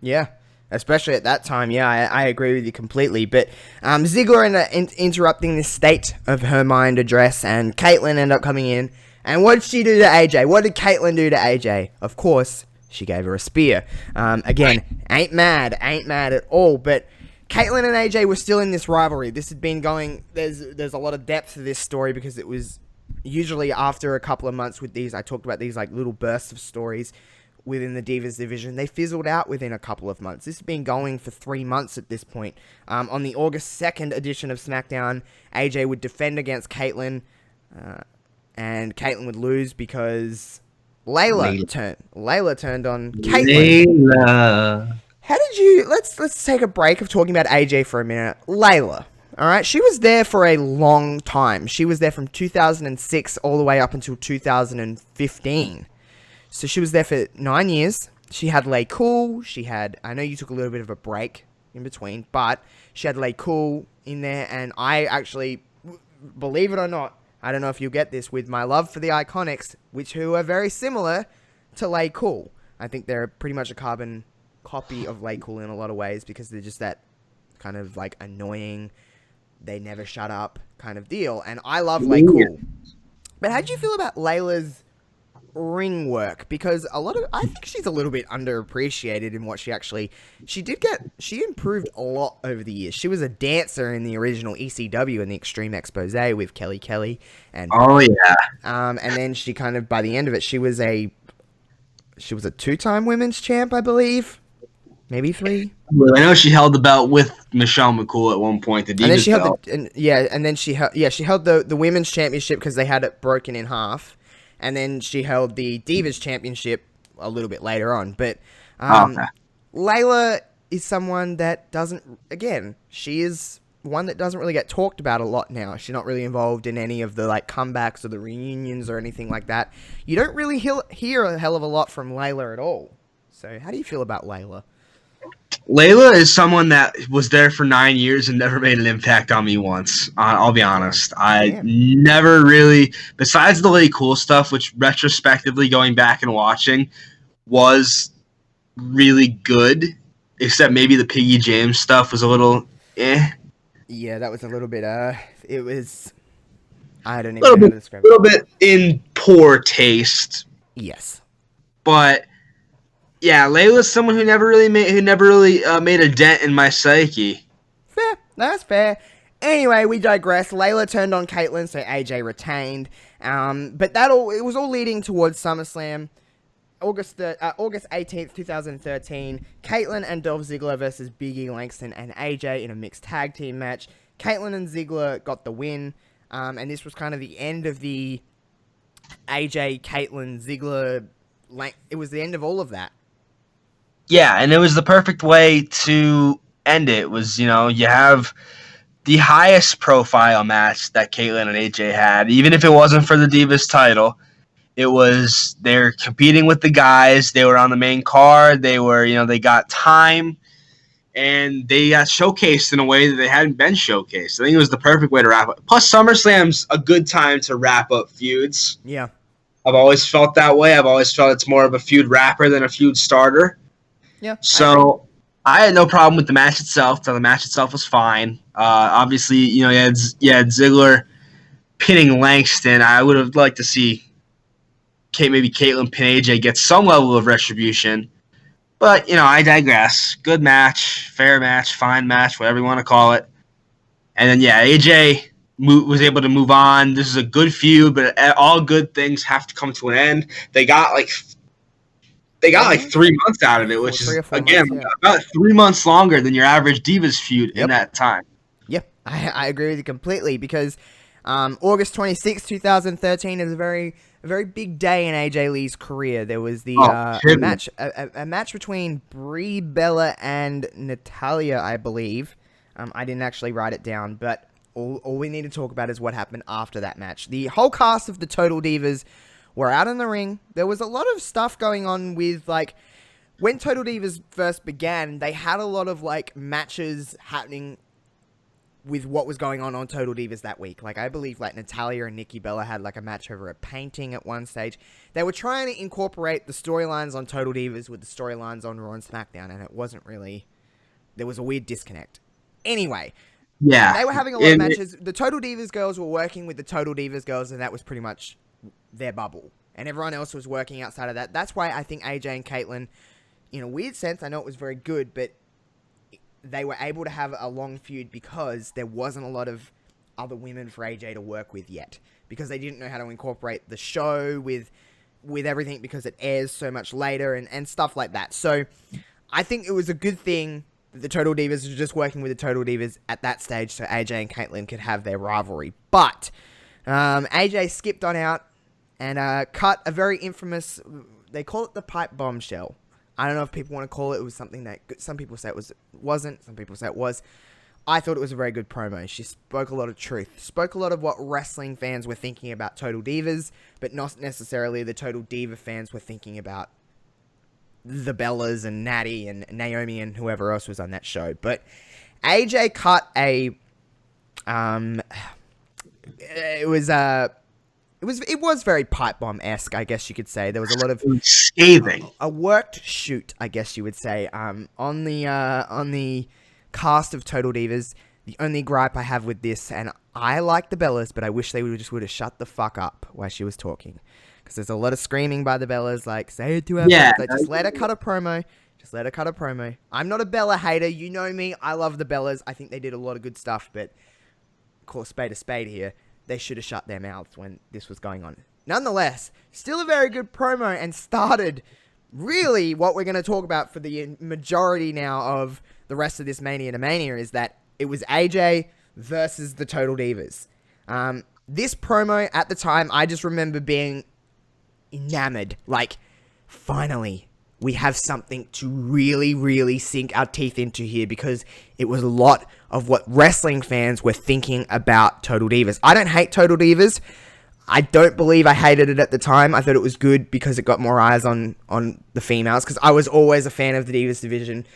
Yeah, especially at that time. Yeah, I, I agree with you completely. But um, Ziggler ended up in- interrupting this state of her mind address, and Kaitlyn ended up coming in. And what did she do to AJ? What did Kaitlyn do to AJ? Of course, she gave her a spear. Um, again, ain't mad, ain't mad at all. But Kaitlyn and AJ were still in this rivalry. This had been going. There's there's a lot of depth to this story because it was usually after a couple of months with these. I talked about these like little bursts of stories within the Divas division. They fizzled out within a couple of months. This has been going for three months at this point. Um, on the August 2nd edition of SmackDown, AJ would defend against Kaitlyn, uh, and Kaitlyn would lose because Layla, Layla. turned Layla turned on Kaitlyn. Layla. How did you? Let's let's take a break of talking about AJ for a minute. Layla. All right, she was there for a long time. She was there from 2006 all the way up until 2015. So she was there for nine years. She had Lay Cool. She had. I know you took a little bit of a break in between, but she had Lay Cool in there, and I actually, believe it or not, I don't know if you'll get this with my love for the Iconics, which who are very similar to Lay Cool. I think they're pretty much a carbon copy of Lay Cool in a lot of ways because they're just that kind of like annoying, they never shut up kind of deal. And I love Lay Cool. But how do you feel about Layla's ring work? Because a lot of I think she's a little bit underappreciated in what she actually she did get she improved a lot over the years. She was a dancer in the original ECW and the Extreme Expose with Kelly Kelly and Oh yeah. um and then she kind of by the end of it she was a she was a two-time women's champ, I believe. Maybe three. I know she held the belt with Michelle McCool at one point. The Divas and then she held the and, yeah, and then she held yeah she held the the women's championship because they had it broken in half, and then she held the divas championship a little bit later on. But um, Okay. Layla is someone that doesn't again she is one that doesn't really get talked about a lot now. She's not really involved in any of the like comebacks or the reunions or anything like that. You don't really hear a hell of a lot from Layla at all. So how do you feel about Layla? Layla is someone that was there for nine years and never made an impact on me once. Uh, I'll be honest. I Yeah. never really, besides the Lay Cool stuff, which retrospectively going back and watching was really good, except maybe the Piggy James stuff was a little eh. Yeah, that was a little bit. Uh, it was. I don't even Little know how to describe A little bit in poor taste. Yes. But yeah, Layla's someone who never really made who never really uh, made a dent in my psyche. Fair. That's fair. Anyway, we digress. Layla turned on Kaitlyn, so AJ retained. Um, but that all it was all leading towards SummerSlam. August the, uh, August 18th, 2013, Kaitlyn and Dolph Ziggler versus Big E Langston and AJ in a mixed tag team match. Kaitlyn and Ziggler got the win, um, and this was kind of the end of the AJ, Kaitlyn, Ziggler. Lang- it was the end of all of that. Yeah, and it was the perfect way to end it. Was you know you have the highest profile match that Kaitlyn and AJ had, even if it wasn't for the Divas title. It was they're competing with the guys. They were on the main card. They were you know they got time, and they got showcased in a way that they hadn't been showcased. I think it was the perfect way to wrap up. Plus, SummerSlam's a good time to wrap up feuds. Yeah. I've always felt that way. I've always felt it's more of a feud wrapper than a feud starter. Yeah. I. So I had no problem with the match itself. So the match itself was fine. Uh, obviously, you know, you had, you had Ziggler pinning Langston. I would have liked to see Kate, maybe Kaitlyn pin AJ get some level of retribution. But, you know, I digress. Good match, fair match, fine match, whatever you want to call it. And then, yeah, AJ was able to move on. This is a good feud, but all good things have to come to an end. They got like they got like three months out of it, which is again months, about three months longer than your average Divas feud Yep. in that time. Yep, I, I agree with you completely because um, August twenty sixth, two thousand thirteen, is a very a very big day in AJ Lee's career. There was the Oh, uh, a match a, a, a match between Brie Bella and Natalya, I believe. Um, I didn't actually write it down, but all, all we need to talk about is what happened after that match. The whole cast of the Total Divas were out in the ring. There was a lot of stuff going on with like when Total Divas first began, they had a lot of like matches happening with what was going on on Total Divas that week. Like I believe like Natalya and Nikki Bella had like a match over a painting at one stage. They were trying to incorporate the storylines on Total Divas with the storylines on Raw and SmackDown, and it wasn't really. There was a weird disconnect. Anyway, Yeah, they were having a lot of matches. The Total Divas girls were working with the Total Divas girls, and that was pretty much their bubble. And everyone else was working outside of that. That's why I think AJ and Kaitlyn, in a weird sense, I know it was very good, but they were able to have a long feud because there wasn't a lot of other women for AJ to work with yet. Because they didn't know how to incorporate the show with with everything because it airs so much later and, and stuff like that. So I think it was a good thing that the Total Divas were just working with the Total Divas at that stage so AJ and Kaitlyn could have their rivalry. But um, AJ skipped on out and uh, cut a very infamous, they call it the pipe bombshell. I don't know if people want to call it. It was something that some people say it was wasn't. Some people say it was. I thought it was a very good promo. She spoke a lot of truth. Spoke a lot of what wrestling fans were thinking about Total Divas, but not necessarily the Total Diva fans were thinking about the Bellas and Natty and Naomi and whoever else was on that show. But AJ cut a um it was uh it was it was very pipe bomb esque, I guess you could say. There was a lot of scathing. a worked shoot, I guess you would say, um, on the uh, on the cast of Total Divas. The only gripe I have with this, and I like the Bellas, but I wish they would just would have shut the fuck up while she was talking, because there's a lot of screaming by the Bellas, like say it to her. Yeah. Like, just let her cut a promo. Just let her cut a promo. I'm not a Bella hater. You know me. I love the Bellas. I think they did a lot of good stuff, but call a spade a spade here. They should have shut their mouths when this was going on. Nonetheless, still a very good promo and started really what we're going to talk about for the majority now of the rest of this Mania to Mania is that it was AJ versus the Total Divas. Um, this promo at the time, I just remember being enamored. Like, finally, we have something to really, really sink our teeth into here because it was a lot of what wrestling fans were thinking about Total Divas. I don't hate Total Divas. I don't believe I hated it at the time. I thought it was good because it got more eyes on on the females. Because I was always a fan of the Divas division.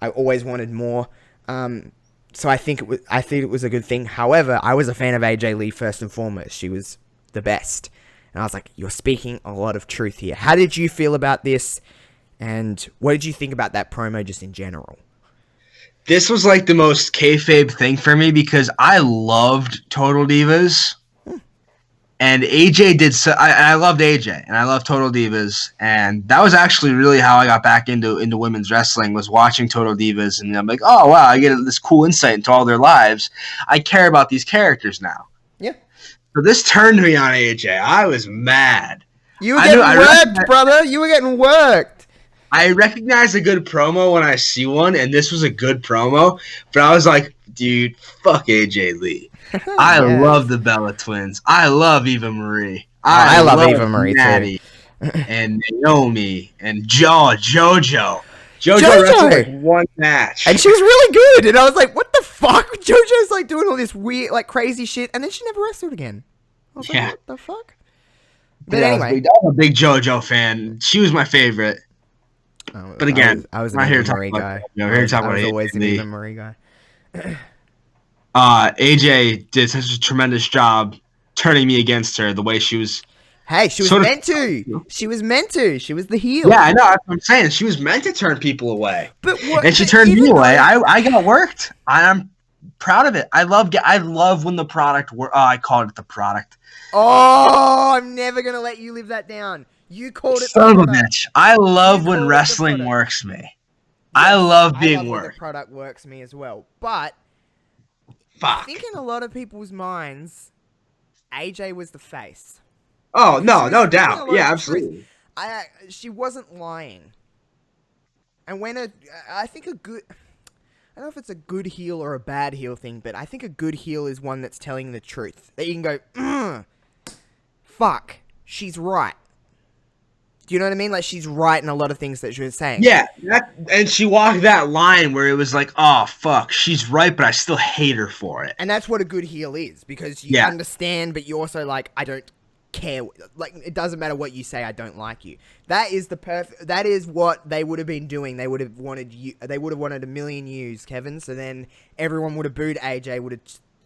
I always wanted more. Um, so I think it was I think it was a good thing. However, I was a fan of AJ Lee first and foremost. She was the best. And I was like, you're speaking a lot of truth here. How did you feel about this? And what did you think about that promo just in general? This was like the most kayfabe thing for me because I loved Total Divas. Hmm. And AJ did so. I, I loved AJ, and I loved Total Divas, and that was actually really how I got back into into women's wrestling. Was watching Total Divas, and I'm like, oh wow, I get this cool insight into all their lives. I care about these characters now. Yeah. So this turned me on AJ. I was mad. You were getting knew- worked, recognize- brother. You were getting worked. I recognize a good promo when I see one, and this was a good promo. But I was like, dude, fuck AJ Lee. I Yeah. love the Bella twins. I love Eva Marie. Oh, I love Eva Marie, too. Natty and Naomi and Jo JoJo. JoJo, JoJo! wrestled like one match. And she was really good. And I was like, what the fuck? JoJo's like doing all this weird, like crazy shit. And then she never wrestled again. I was Yeah. like, what the fuck? But Yeah, anyway. I'm a big JoJo fan. She was my favorite. Oh, But again, I was, I was not here Eva to talk about guy. I here to was, talk I was about always Lee. Eva Marie guy. Uh, AJ did such a tremendous job turning me against her. The way she was Hey, she was Sort of- meant to. She was meant to. She was the heel. Yeah, I know. That's what I'm saying. She was meant to turn people away, But what? and she turned me away. I, I got worked. I'm proud of it. I love. I love when the product. Wor- oh, I called it the product. Oh, I'm never gonna let you live that down. You called it. Son of a bitch. I love You when called it the wrestling works me. I love being when worked. The product works me as well, but Fuck. I think in a lot of people's minds, AJ was the face. Oh no, no doubt. Yeah, of truth. absolutely. I she wasn't lying. And when a I think a good I don't know if it's a good heel or a bad heel thing, but I think a good heel is one that's telling the truth. That you can go, "Mm, fuck, she's right. Do you know what I mean? Like she's right in a lot of things that she was saying. Yeah, that, and she walked that line where it was like, "Oh fuck, she's right, but I still hate her for it." And that's what a good heel is because you Yeah. understand, but you also like, I don't care. Like, it doesn't matter what you say, I don't like you. That is the perfect. That is what they would have been doing. They would have wanted you. They would have wanted a million views, Kevin. So then everyone would have booed AJ, would have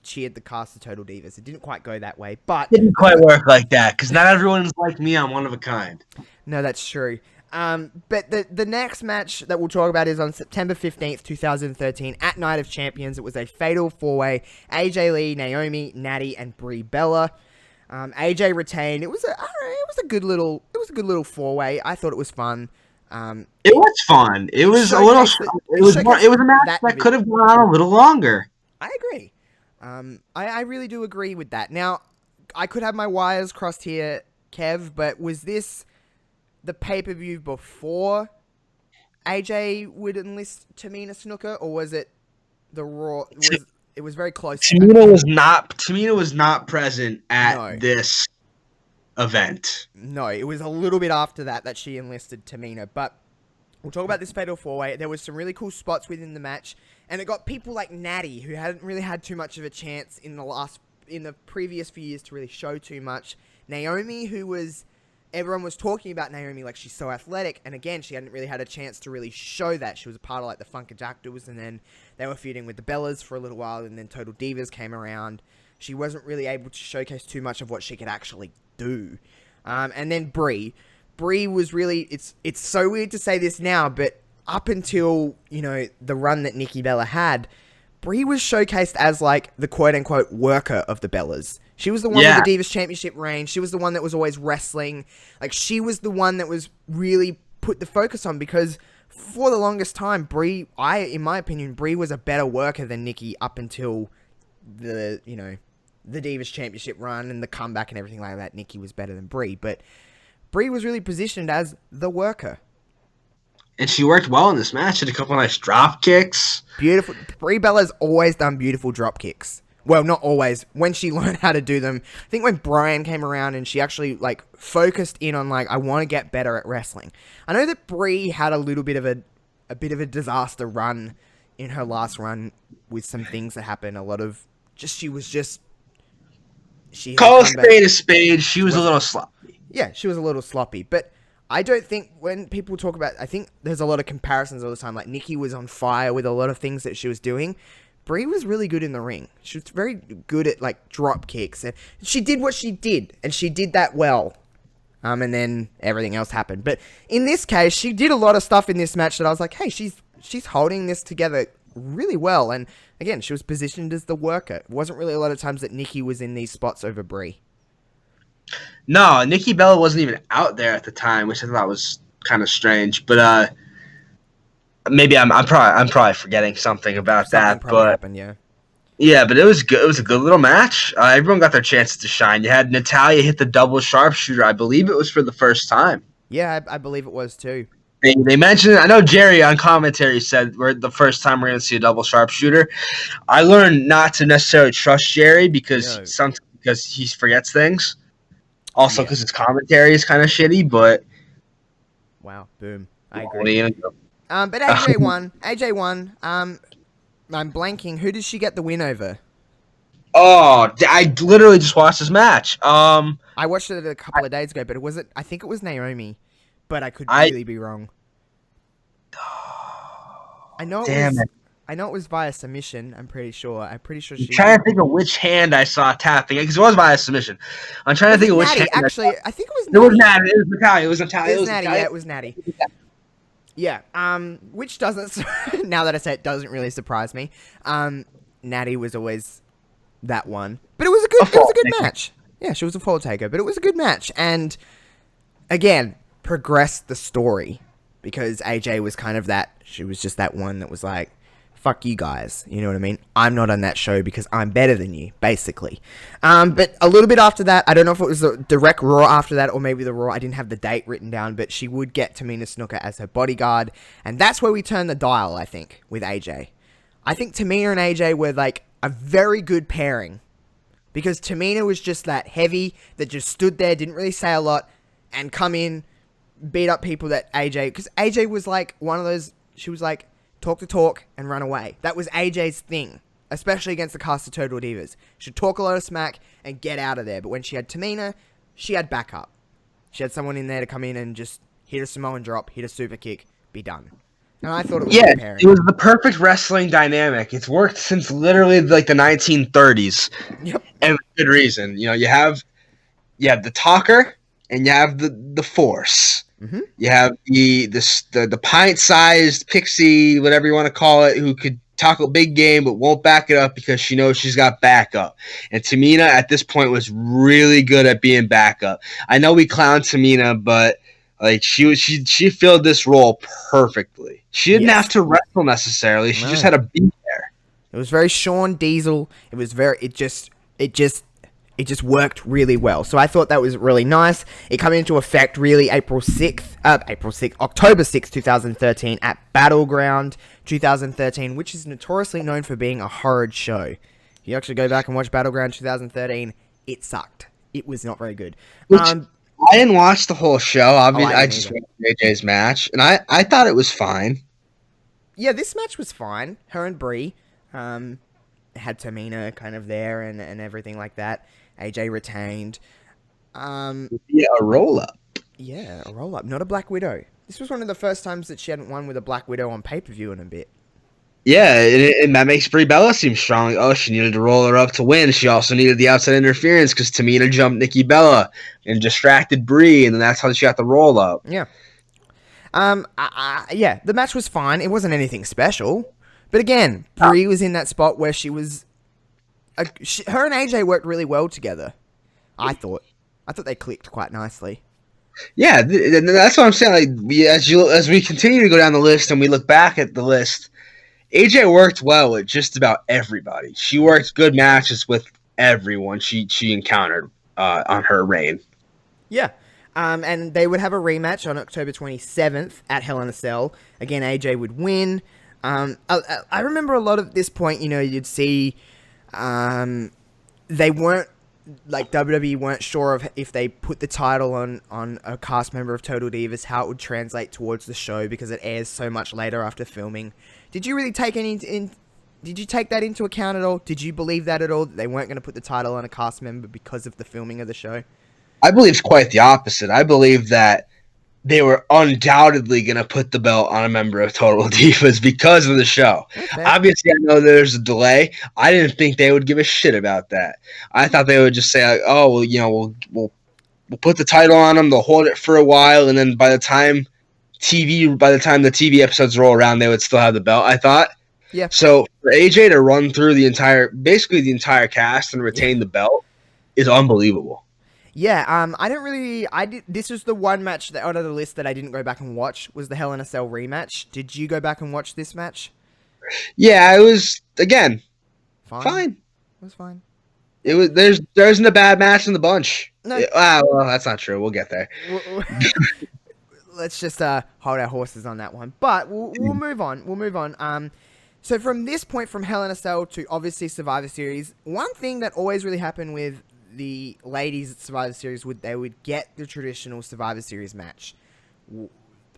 cheered the cast of Total Divas. It didn't quite go that way, but Didn't quite work like that because not everyone's like me. I'm one of a kind. No, that's true. Um, but the the next match that we'll talk about is on September fifteenth, two thousand thirteen, at Night of Champions. It was a fatal four way: AJ Lee, Naomi, Natty, and Brie Bella. Um, AJ retained. It was a I don't know, it was a good little it was a good little four way. I thought it was fun. Um, It was fun. It was a little. It was. it More, it was a match that that could have gone on a little longer. I agree. Um, I, I really do agree with that. Now, I could have my wires crossed here, Kev, but was this the pay per view before AJ would enlist Tamina Snuka, or was it the Raw? Was, it was very close. Tamina was not. Tamina was not present at No. this event. No, it was a little bit after that that she enlisted Tamina. But we'll talk about this fatal four way. There was some really cool spots within the match, and it got people like Natty, who hadn't really had too much of a chance in the last in the previous few years to really show too much. Naomi, who was everyone was talking about Naomi like she's so athletic, and again she hadn't really had a chance to really show that. She was a part of like the Funkadactyls, and then they were feuding with the Bellas for a little while, and then Total Divas came around. She wasn't really able to showcase too much of what she could actually do. Um, and then Brie, Brie was really it's it's so weird to say this now, but up until you know the run that Nikki Bella had, Brie was showcased as like the quote unquote worker of the Bellas. She was the one Yeah. with the Divas Championship reign. She was the one that was always wrestling. Like she was the one that was really put the focus on because for the longest time, Brie, I in my opinion, Brie was a better worker than Nikki up until the you know the Divas Championship run and the comeback and everything like that. Nikki was better than Brie, but Brie was really positioned as the worker. And she worked well in this match. Had a couple nice drop kicks. Beautiful. Brie Bella's always done beautiful drop kicks. Well, not always. When she learned how to do them, I think when Bryan came around and she actually like focused in on like I want to get better at wrestling. I know that Brie had a little bit of a a bit of a disaster run in her last run with some things that happened. A lot of just she was just she Call a spade a spade. She was a little sloppy. yeah, she was a little sloppy, but I don't think when people talk about, I think there's a lot of comparisons all the time. Like Nikki was on fire with a lot of things that she was doing. Brie was really good in the ring. She was very good at like drop kicks, and she did what she did, and she did that well. Um, and then everything else happened. But in this case, she did a lot of stuff in this match that I was like, hey, she's she's holding this together really well. And again, she was positioned as the worker. It wasn't really a lot of times that Nikki was in these spots over Brie. No, Nikki Bella wasn't even out there at the time, which I thought was kind of strange. But uh, maybe I'm I'm probably I'm probably forgetting something about Something that. But happened, yeah. yeah, but it was good. It was a good little match. Uh, everyone got their chances to shine. You had Natalya hit the double sharpshooter. I believe it was for the first time. Yeah, I, I believe it was too. They, they mentioned. I know Jerry on commentary said we're the first time we're going to see a double sharpshooter. I learned not to necessarily trust Jerry because No. some because he forgets things. Also, Yeah. because his commentary is kind of shitty, but Wow, boom. I agree. Um, but AJ won. AJ won. Um, I'm blanking. Who did she get the win over? Oh, I literally just watched this match. Um, I watched it a couple of days ago, but it wasn't. I think it was Naomi, but I could I- really be wrong. I know it Damn was. it. I know it was via submission. I'm pretty sure. I'm pretty sure I'm she. trying to think of which hand I saw tapping because it was by a submission. I'm trying to think of which Natty, hand. I actually, saw- I think it was. it was Natty. Natalya. It was Natalya. It was Natalya. It was Natty. Natalya. Yeah, it was Natty. Yeah. Um, which doesn't. now that I say it, doesn't really surprise me. Um, Natty was always that one, but it was a good. A It was a good taker. match. Yeah, she was a fall taker, but it was a good match, and again, progressed the story because AJ was kind of that. She was just that one that was like, "Fuck you guys," you know what I mean? I'm not on that show because I'm better than you, basically. Um, but a little bit after that, I don't know if it was the direct Raw after that or maybe the Raw. I didn't have the date written down, but she would get Tamina Snuka as her bodyguard, and that's where we turn the dial. I think with AJ. I think Tamina and AJ were like a very good pairing because Tamina was just that heavy that just stood there, didn't really say a lot, and come in, beat up people that AJ. Because AJ was like one of those. She was like talk the talk and run away. That was AJ's thing, especially against the cast of Total Divas. She'd talk a lot of smack and get out of there. But when she had Tamina, she had backup. She had someone in there to come in and just hit a Samoan drop, hit a super kick, be done. And I thought it was Yeah, it was the perfect wrestling dynamic. It's worked since literally like the 1930s, Yep. and good reason. You know, you have you have the talker and you have the the force. Mhm. You have the the the, the pint sized pixie, whatever you want to call it, who could talk a big game but won't back it up because she knows she's got backup. And Tamina at this point was really good at being backup. I know we clown Tamina, but like she was she she filled this role perfectly. She didn't Yes. have to wrestle necessarily. She just had to be there. It was very Shawn Diesel. It was very. It just. It just. It just worked really well. So I thought that was really nice. It came into effect really April sixth. Uh, April sixth, October sixth, two thousand thirteen, at Battleground, two thousand thirteen, which is notoriously known for being a horrid show. If you actually go back and watch Battleground two thousand thirteen, it sucked. It was not very good. Which- Um, I didn't watch the whole show. Obviously, I I, just watched AJ's match, and I I thought it was fine. yeah, this match was fine. Her and Brie um, had Tamina kind of there and, and everything like that. AJ retained. Um, Yeah, a roll up. yeah, a roll up, not a Black Widow. This was one of the first times that she hadn't won with a Black Widow on pay per view in a bit. Yeah, and, and that makes Brie Bella seem strong. Oh, she needed to roll her up to win. She also needed the outside interference because Tamina jumped Nikki Bella and distracted Brie, and then that's how she got the roll up. Yeah. Um. I, I, yeah, the match was fine. It wasn't anything special, but again, Brie was in that spot where she was. Uh, she, her and AJ worked really well together. I thought. I thought they clicked quite nicely. Yeah, th- and that's what I'm saying. Like we, as you as we continue to go down the list and we look back at the list, AJ worked well with just about everybody. She worked good matches with everyone she she encountered uh, on her reign. Yeah. Um, and they would have a rematch on October 27th at Hell in a Cell. Again, AJ would win. Um, I, I- I remember a lot of this point, you know, you'd see um, they weren't, like, WWE weren't sure of if they put the title on, on a cast member of Total Divas, how it would translate towards the show because it airs so much later after filming. Did you really take any in? Did you take that into account at all? Did you believe that at all? That they weren't going to put the title on a cast member because of the filming of the show? I believe it's quite the opposite. I believe that they were undoubtedly going to put the belt on a member of Total Divas because of the show. Okay. Obviously, I know there's a delay. I didn't think they would give a shit about that. I thought they would just say, like, "Oh, well, you know, we'll we'll we'll put the title on them. They'll hold it for a while, and then by the time TV, by the time the TV episodes roll around, they would still have the belt." I thought. Yeah. So for AJ to run through the entire, basically the entire cast and retain the belt, is unbelievable. Yeah, um, I don't really. I did. This was the one match that out of the list that I didn't go back and watch was the Hell in a Cell rematch. Did you go back and watch this match? Yeah, it was again Fine. fine. It was fine. It was there's there isn't a bad match in the bunch. No. It- ah, well, that's not true. We'll get there. Let's just uh, hold our horses on that one. But we'll, we'll move on. We'll move on. Um, so from this point, from Hell in a Cell to obviously Survivor Series, one thing that always really happened with the ladies at Survivor Series would they would get the traditional Survivor Series match.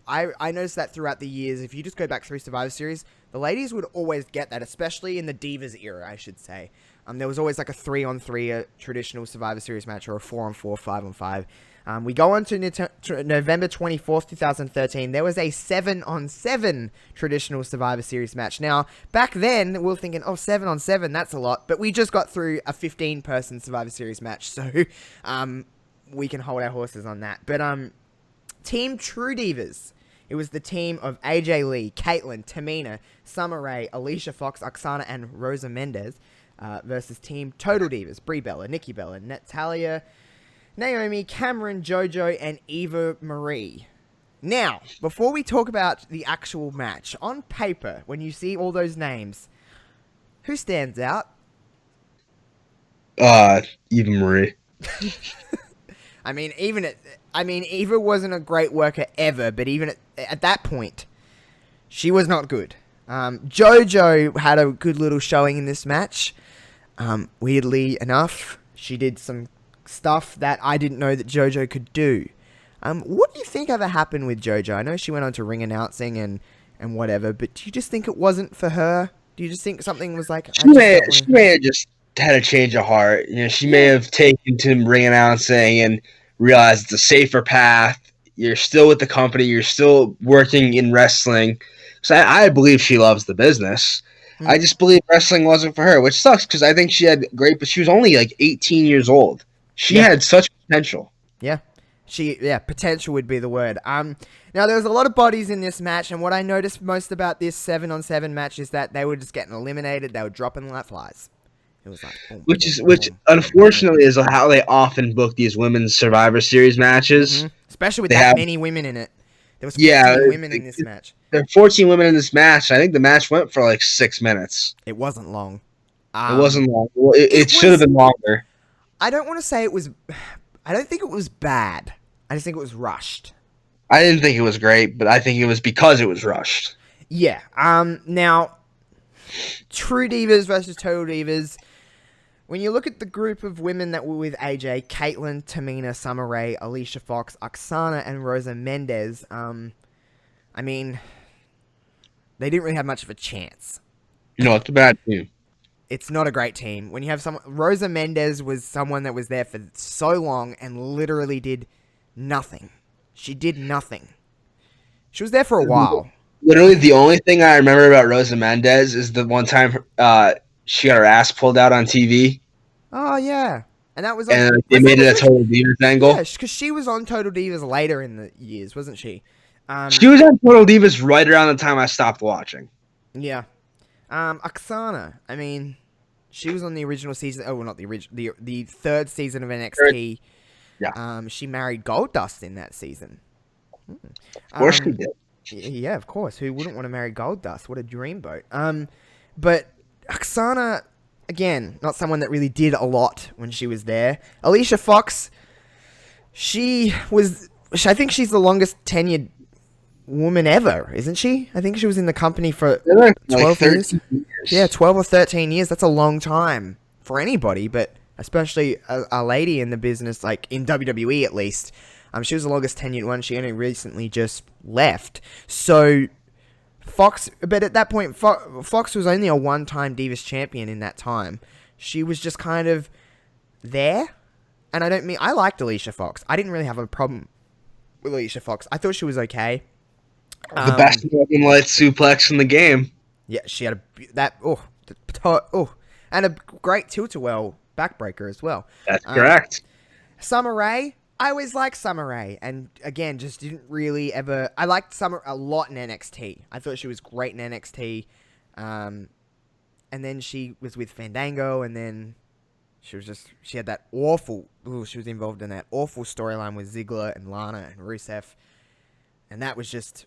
I I noticed that throughout the years. If you just go back through Survivor Series, the ladies would always get that, especially in the Divas era, I should say. Um, there was always like a three on three uh, traditional Survivor Series match or a four on four, five on five. Um, we go on to Nite- November 24th, 2013. There was a 7 on 7 traditional Survivor Series match. Now, back then, we are thinking, oh, 7 on 7, that's a lot. But we just got through a 15 person Survivor Series match. So um, we can hold our horses on that. But um, Team True Divas. It was the team of AJ Lee, Kaitlyn, Tamina, Summer Rae, Alicia Fox, Aksana, and Rosa Mendez uh, versus Team Total Divas, Brie Bella, Nikki Bella, Natalya, Naomi, Cameron, JoJo, and Eva Marie. Now, before we talk about the actual match, on paper, when you see all those names, who stands out? Uh, Eva Marie. I mean, even at, I mean, Eva wasn't a great worker ever, but even at, at that point, she was not good. Um, JoJo had a good little showing in this match. Um, weirdly enough, she did some stuff that I didn't know that JoJo could do. Um, what do you think ever happened with JoJo? I know she went on to ring announcing and, and whatever, but do you just think it wasn't for her? Do you just think something was like? She may she may have just had a change of heart. You know, she may have taken to ring announcing and realized it's a safer path. You're still with the company. You're still working in wrestling. So I, I believe she loves the business. Hmm. I just believe wrestling wasn't for her, which sucks because I think she had great, but she was only like 18 years old. She Yeah. had such potential. Yeah. She yeah, potential would be the word. Um now there was a lot of bodies in this match and what I noticed most about this 7 on 7 match is that they were just getting eliminated, they were dropping like flies. It was like boom, Which boom, is which boom, unfortunately is how they often book these women's Survivor Series matches. Mhm. especially with They that have- many women in it. There was 14 Yeah, women in it- this match. There were 14 women in this match. I think the match went for like six minutes. It wasn't long. It Um, wasn't long. Well, it, it it, should have been longer. I don't want to say it was I don't think it was bad. I just think it was rushed. I didn't think it was great, but I think it was because it was rushed. Yeah. Um. Now, True Divas versus Total Divas. When you look at the group of women that were with AJ, Kaitlyn, Tamina, Summer Rae, Alicia Fox, Aksana, and Rosa Mendez, um, I mean, they didn't really have much of a chance. No, it's a bad team. It's not a great team. When you have someone, Rosa Mendez was someone that was there for so long and literally did nothing. She did nothing. She was there for a while. Literally, the only thing I remember about Rosa Mendez is the one time uh, she got her ass pulled out on TV, Oh yeah, and that was on, and they made it a total Divas angle. Yeah, because she was on Total Divas later in the years, wasn't she? Um, She was on Total Divas right around the time I stopped watching. yeah. Um, Aksana, I mean, she was on the original season. Oh, well, not the original, the the third season of NXT. Yeah. Um, she married Goldust in that season. Hmm. Of course, Um, she did. Yeah, of course. Who wouldn't want to marry Goldust? What a dreamboat. Um, but Aksana, again, not someone that really did a lot when she was there. Alicia Fox, she was. I think she's the longest tenured woman ever, isn't she? I think she was in the company for like 12 years? years. yeah, twelve or thirteen years. That's a long time for anybody, but especially a, a lady in the business, like in WWE at least. Um, she was the longest tenured one. She only recently just left. So Fox, but at that point, Fo- Fox was only a one-time Divas champion in that time. She was just kind of there, and I don't mean I liked Alicia Fox. I didn't really have a problem with Alicia Fox. I thought she was okay. The Um, best Northern Lights suplex in the game. Yeah, she had a that oh oh and a great tilt-a-whirl backbreaker as well. That's Um, correct. Summer Rae, I always liked Summer Rae, and again, just didn't really ever. I liked Summer a lot in NXT. I thought she was great in NXT, um, and then she was with Fandango, and then she was just she had that awful. Ooh, she was involved in that awful storyline with Ziggler and Lana and Rusev, and that was just.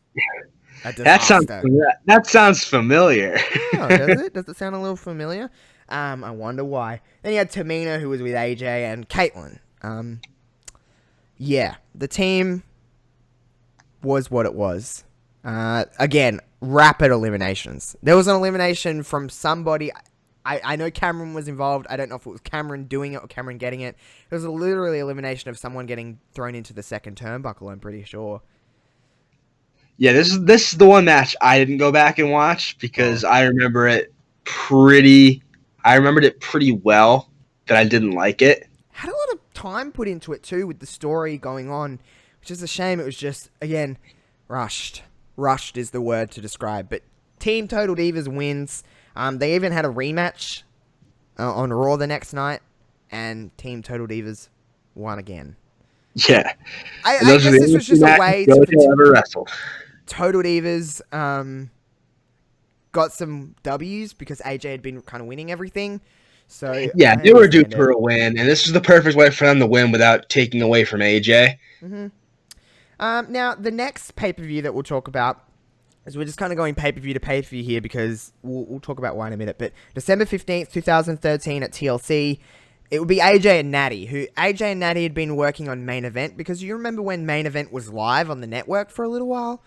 That sounds that, sounds familiar. Oh, does it? Does it sound a little familiar? Um, I wonder why. Then you had Tamina, who was with AJ, and Kaitlyn. Um, yeah, the team was what it was. Uh, again, rapid eliminations. There was an elimination from somebody. I, I know Cameron was involved. I don't know if it was Cameron doing it or Cameron getting it. It was a literally elimination of someone getting thrown into the second turnbuckle. I'm pretty sure. Yeah, this is this is the one match I didn't go back and watch because I remember it pretty. I remembered it pretty well that I didn't like it. had a lot of time put into it too with the story going on, which is a shame. It was just again rushed. Rushed is the word to describe. But Team Total Divas wins. Um, they even had a rematch uh, on Raw the next night, and Team Total Divas won again. Yeah, I, I guess those are the this was just a way to ever wrestled. Total Divas um, got some W's because AJ had been kind of winning everything. So Yeah, they were due for a win, and this was the perfect way for them to win without taking away from AJ. hmm Um, now, the next pay per view that we'll talk about is we're just kind of going pay per view to pay per view here because we'll, we'll talk about why in a minute. But December 15th, 2013 at TLC, it would be AJ and Natty, who AJ and Natty had been working on main event because you remember when main event was live on the network for a little while?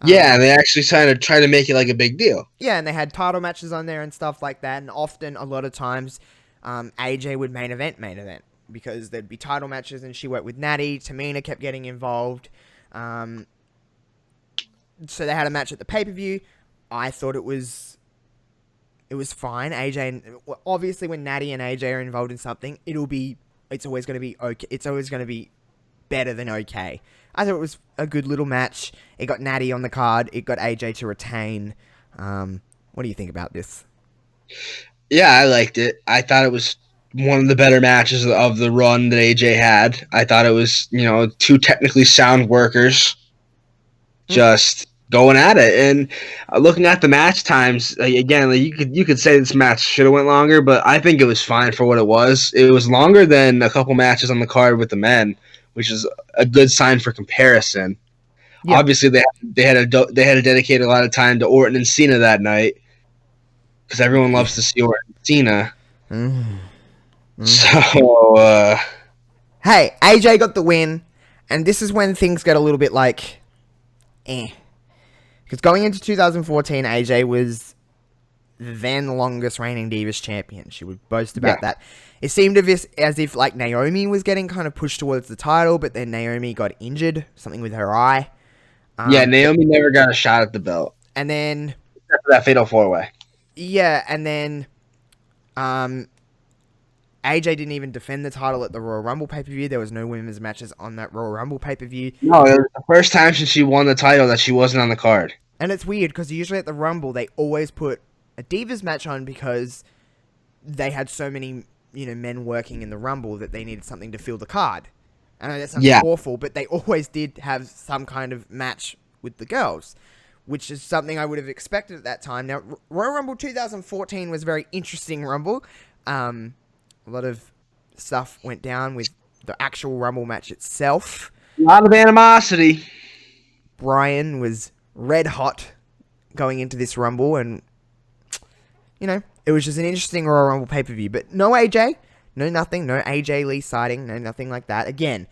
Um, yeah, and they actually kind of try to make it like a big deal. Yeah, and they had title matches on there and stuff like that. And often, a lot of times, um, AJ would main event, main event because there'd be title matches, and she worked with Natty. Tamina kept getting involved. Um, so they had a match at the pay per view. I thought it was, it was fine. AJ, and obviously, when Natty and AJ are involved in something, it'll be, it's always going to be okay. It's always going to be better than okay. I thought it was a good little match. It got Natty on the card. It got AJ to retain. Um, what do you think about this? Yeah, I liked it. I thought it was one of the better matches of the run that AJ had. I thought it was, you know, two technically sound workers just going at it. And uh, looking at the match times, again, like, you could you could say this match should have went longer, but I think it was fine for what it was. It was longer than a couple matches on the card with the men, which is a good sign for comparison. Yeah. Obviously, they they had a do- they had to dedicate a lot of time to Orton and Cena that night because everyone loves to see Orton and Cena. Mm. So uh, Hey, AJ got the win, and this is when things get a little bit like, eh. Because going into 2014, AJ was the then longest reigning Divas champion. She would boast about Yeah. that. It seemed as if, as if like Naomi was getting kind of pushed towards the title, but then Naomi got injured, something with her eye. Um, yeah, Naomi never got a shot at the belt and then except for that fatal four way. Yeah, and then um AJ didn't even defend the title at the Royal Rumble pay per view. There was no women's matches on that Royal Rumble pay per view. No, it was the first time since she won the title that she wasn't on the card. And it's weird because usually at the Rumble they always put a Divas match on because they had so many, you know, men working in the Rumble that they needed something to fill the card. I know that sounds Yeah. awful, but they always did have some kind of match with the girls, which is something I would have expected at that time. Now, Royal Rumble 2014 was a very interesting Rumble. Um, a lot of stuff went down with the actual Rumble match itself. A lot of animosity. Bryan was red hot going into this Rumble, and you know it was just an interesting Royal Rumble pay per view. But no AJ, no nothing, no AJ Lee sighting, no nothing like that. Again,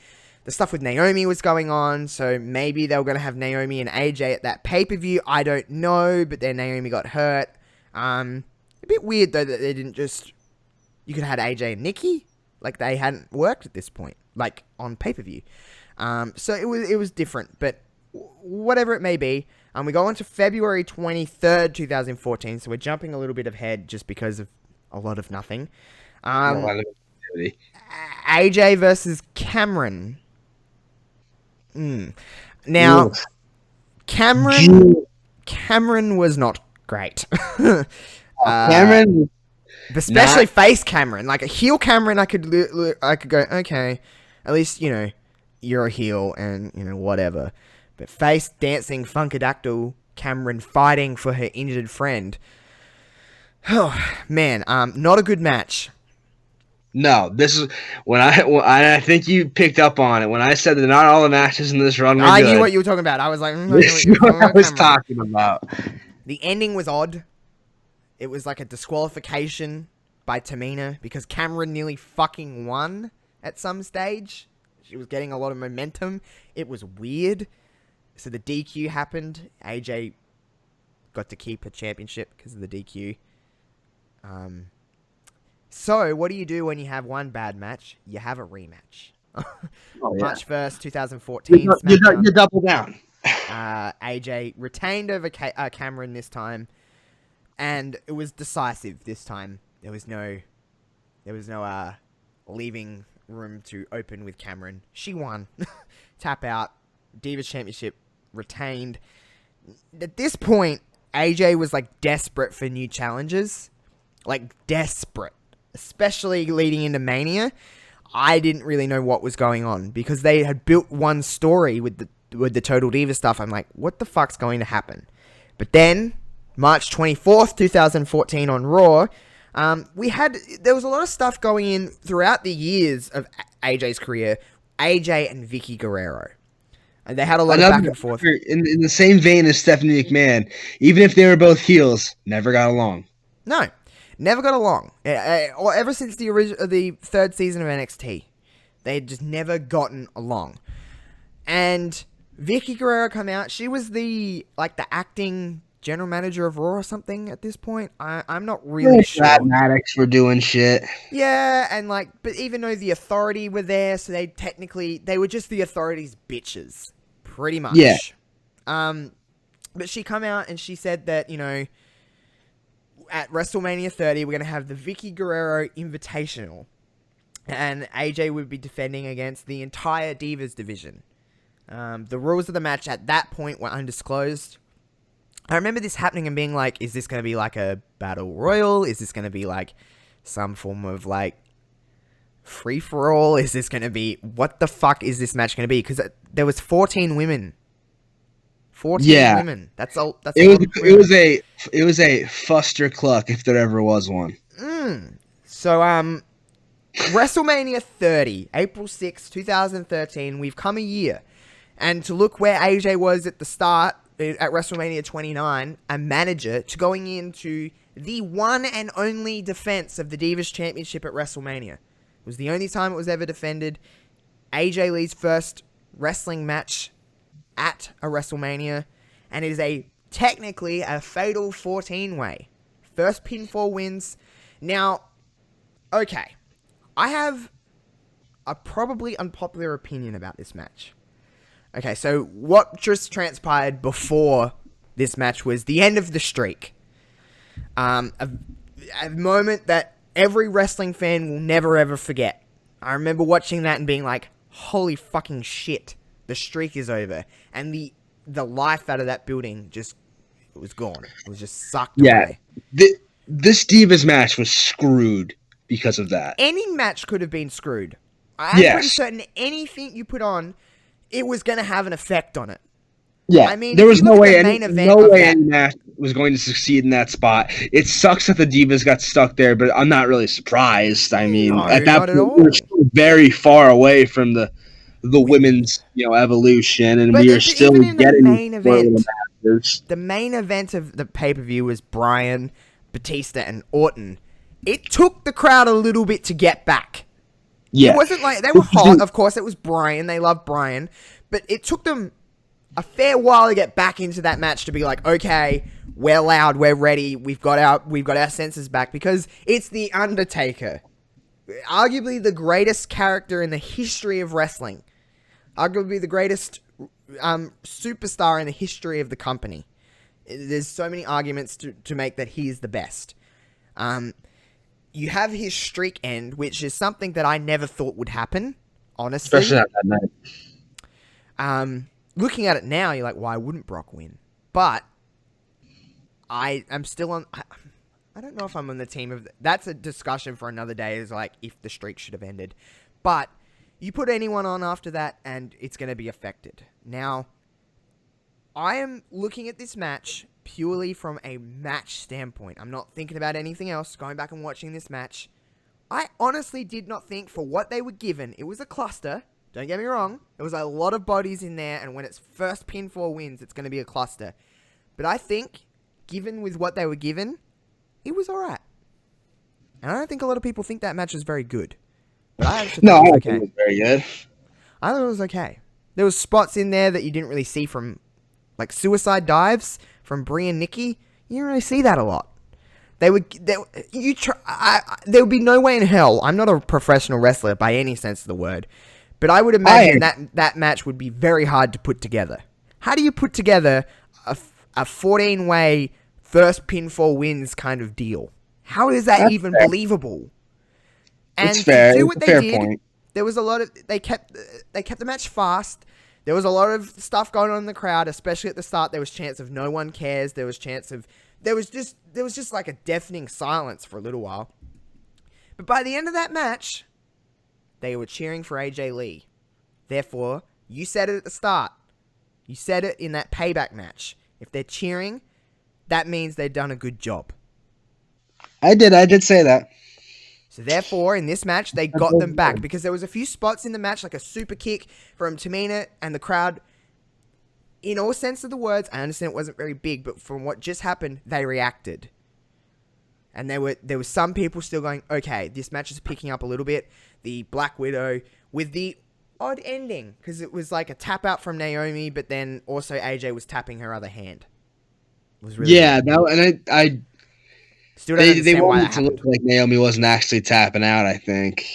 the stuff with Naomi was going on, so maybe they were going to have Naomi and AJ at that pay per view. I don't know, but then Naomi got hurt. Um, a bit weird though that they didn't just you could have had AJ and Nikki like they hadn't worked at this point, like on pay per view. Um, so it was it was different, but whatever it may be. Um, we go on to February twenty third, two thousand fourteen. So we're jumping a little bit ahead just because of a lot of nothing. Um. AJ versus Cameron. Mm. Now. Cameron Cameron was not great. Uh, Cameron, especially Not- face Cameron, like a heel Cameron, I could li- li- I could go okay, at least you know you're a heel and you know whatever. But face dancing Funkadactyl Cameron fighting for her injured friend. Oh man, um, not a good match. no, this is when I when I think you picked up on it when I said that not all the matches in this run were I good. knew what you were talking about. I was like, mm, I this what is what I was Cameron. talking about. The ending was odd. It was like a disqualification by Tamina because Cameron nearly fucking won at some stage. She was getting a lot of momentum. It was weird. So the DQ happened. AJ got to keep her championship because of the DQ. Um, so what do you do when you have one bad match? You have a rematch. Oh, yeah. March 1st, 2014. You, you, you double down. uh, AJ retained over Ca- uh, Cameron this time, and it was decisive this time. There was no, there was no uh, leaving room to open with Cameron. She won, tap out, Divas Championship retained. At this point, AJ was like desperate for new challenges, like desperate, especially leading into Mania. I didn't really know what was going on because they had built one story with the with the Total Diva stuff. I'm like, what the fuck's going to happen? But then, March 24th, 2014 on Raw, um, we had there was a lot of stuff going in throughout the years of AJ's career. AJ and Vickie Guerrero, and they had a lot of back and forth. In, in the same vein as Stephanie McMahon, even if they were both heels, never got along. No, never got along. Uh, uh, or ever since the original, the third season of NXT, they had just never gotten along. And Vickie Guerrero come out. She was the like the acting general manager of Raw or something at this point. I, I'm not really sure. Brad Maddox were doing shit. Yeah, and like, but even though the authority were there, so they technically they were just the authority's bitches, pretty much. Yeah. Um, but she come out and she said that you know, at WrestleMania 30, we're gonna have the Vickie Guerrero Invitational, and AJ would be defending against the entire Divas division. Um, the rules of the match at that point were undisclosed. I remember this happening and being like, is this going to be like a battle royal? Is this going to be like some form of like free for all? Is this going to be what the fuck is this match going to be? Because there was 14 women. 14 Yeah. women. That's all. That's It was it was a it was a fuster cluck if there ever was one. Mm. So, um, WrestleMania 30, April 6, 2013, we've come a year. And to look where AJ was at the start, eh, at WrestleMania 29, a manager, to going into the one and only defense of the Divas Championship at WrestleMania. Was the only time it was ever defended. AJ Lee's first wrestling match at a WrestleMania, and it is a technically a fatal 14 way. First pinfall wins. Now, okay, I have a probably unpopular opinion about this match. Okay, so what just transpired before this match was the end of the streak. Um, a, a moment that every wrestling fan will never ever forget. I remember watching that and being like, "Holy fucking shit, the streak is over!" And the the life out of that building just it was gone. It was just sucked Yeah. away. Th- this Divas match was screwed because of that. any match could have been screwed. I'm pretty certain anything you put on, it was going to have an effect on it. Yeah, I mean, there was no way any, no way that- any match was going to succeed in that spot. It sucks that the Divas got stuck there, but I'm not really surprised. I mean, No, at that point, we were still very far away from the the women's you know evolution, and But we are still in the getting main event- the matches. The main event of the pay per view was Bryan, Batista, and Orton. It took the crowd a little bit to get back. Yeah, It wasn't like they were hot. Of course, it was Bryan. They love Bryan, but it took them a fair while to get back into that match to be like, okay, we're loud, we're ready, we've got our we've got our senses back because it's the Undertaker, arguably the greatest character in the history of wrestling, arguably the greatest um, superstar in the history of the company. There's so many arguments to, to make that he is the best. Um, you have his streak end, which is something that I never thought would happen. Honestly, especially at that night. Um, looking at it now, you're like, why wouldn't Brock win? But I am still on. I, I don't know if I'm on the team of. That's a discussion for another day. Is like if the streak should have ended, but you put anyone on after that, and it's going to be affected. Now, I am looking at this match purely from a match standpoint. I'm not thinking about anything else. Going back and watching this match, I honestly did not think for what they were given, it was a cluster. Don't get me wrong. There was a lot of bodies in there, and when it's first pinfall wins, it's going to be a cluster. But I think, given with what they were given, it was alright. And I don't think a lot of people think that match was very good. But I actually No, I it was think okay. it was very good. I thought it was okay. There was spots in there that you didn't really see from, like suicide dives from Brie and Nikki. You didn't really see that a lot. They would, they, you try, I, I, there would be no way in hell. I'm not a professional wrestler by any sense of the word, but I would imagine that that match would be very hard to put together. How do you put together a, a 14 way first pinfall wins kind of deal? How is that even fair. believable? And It's fair. do what a they did, point. there was a lot of they kept they kept the match fast. There was a lot of stuff going on in the crowd, especially at the start. There was chance of no one cares. There was chance of there was just there was just like a deafening silence for a little while. But by the end of that match, they were cheering for AJ Lee. Therefore, you said it at the start. You said it in that payback match. If they're cheering, that means they've done a good job. I did. I did say that. So therefore, in this match, they got them back because there was a few spots in the match, like a super kick from Tamina, and the crowd, in all sense of the words, I understand it wasn't very big, but from what just happened, they reacted. And there were there were some people still going, okay, this match is picking up a little bit. The Black Widow with the odd ending because it was like a tap out from Naomi, but then also AJ was tapping her other hand. It was really yeah, that, and I, I still don't they they understand why wanted that to happened. look like Naomi wasn't actually tapping out. I think.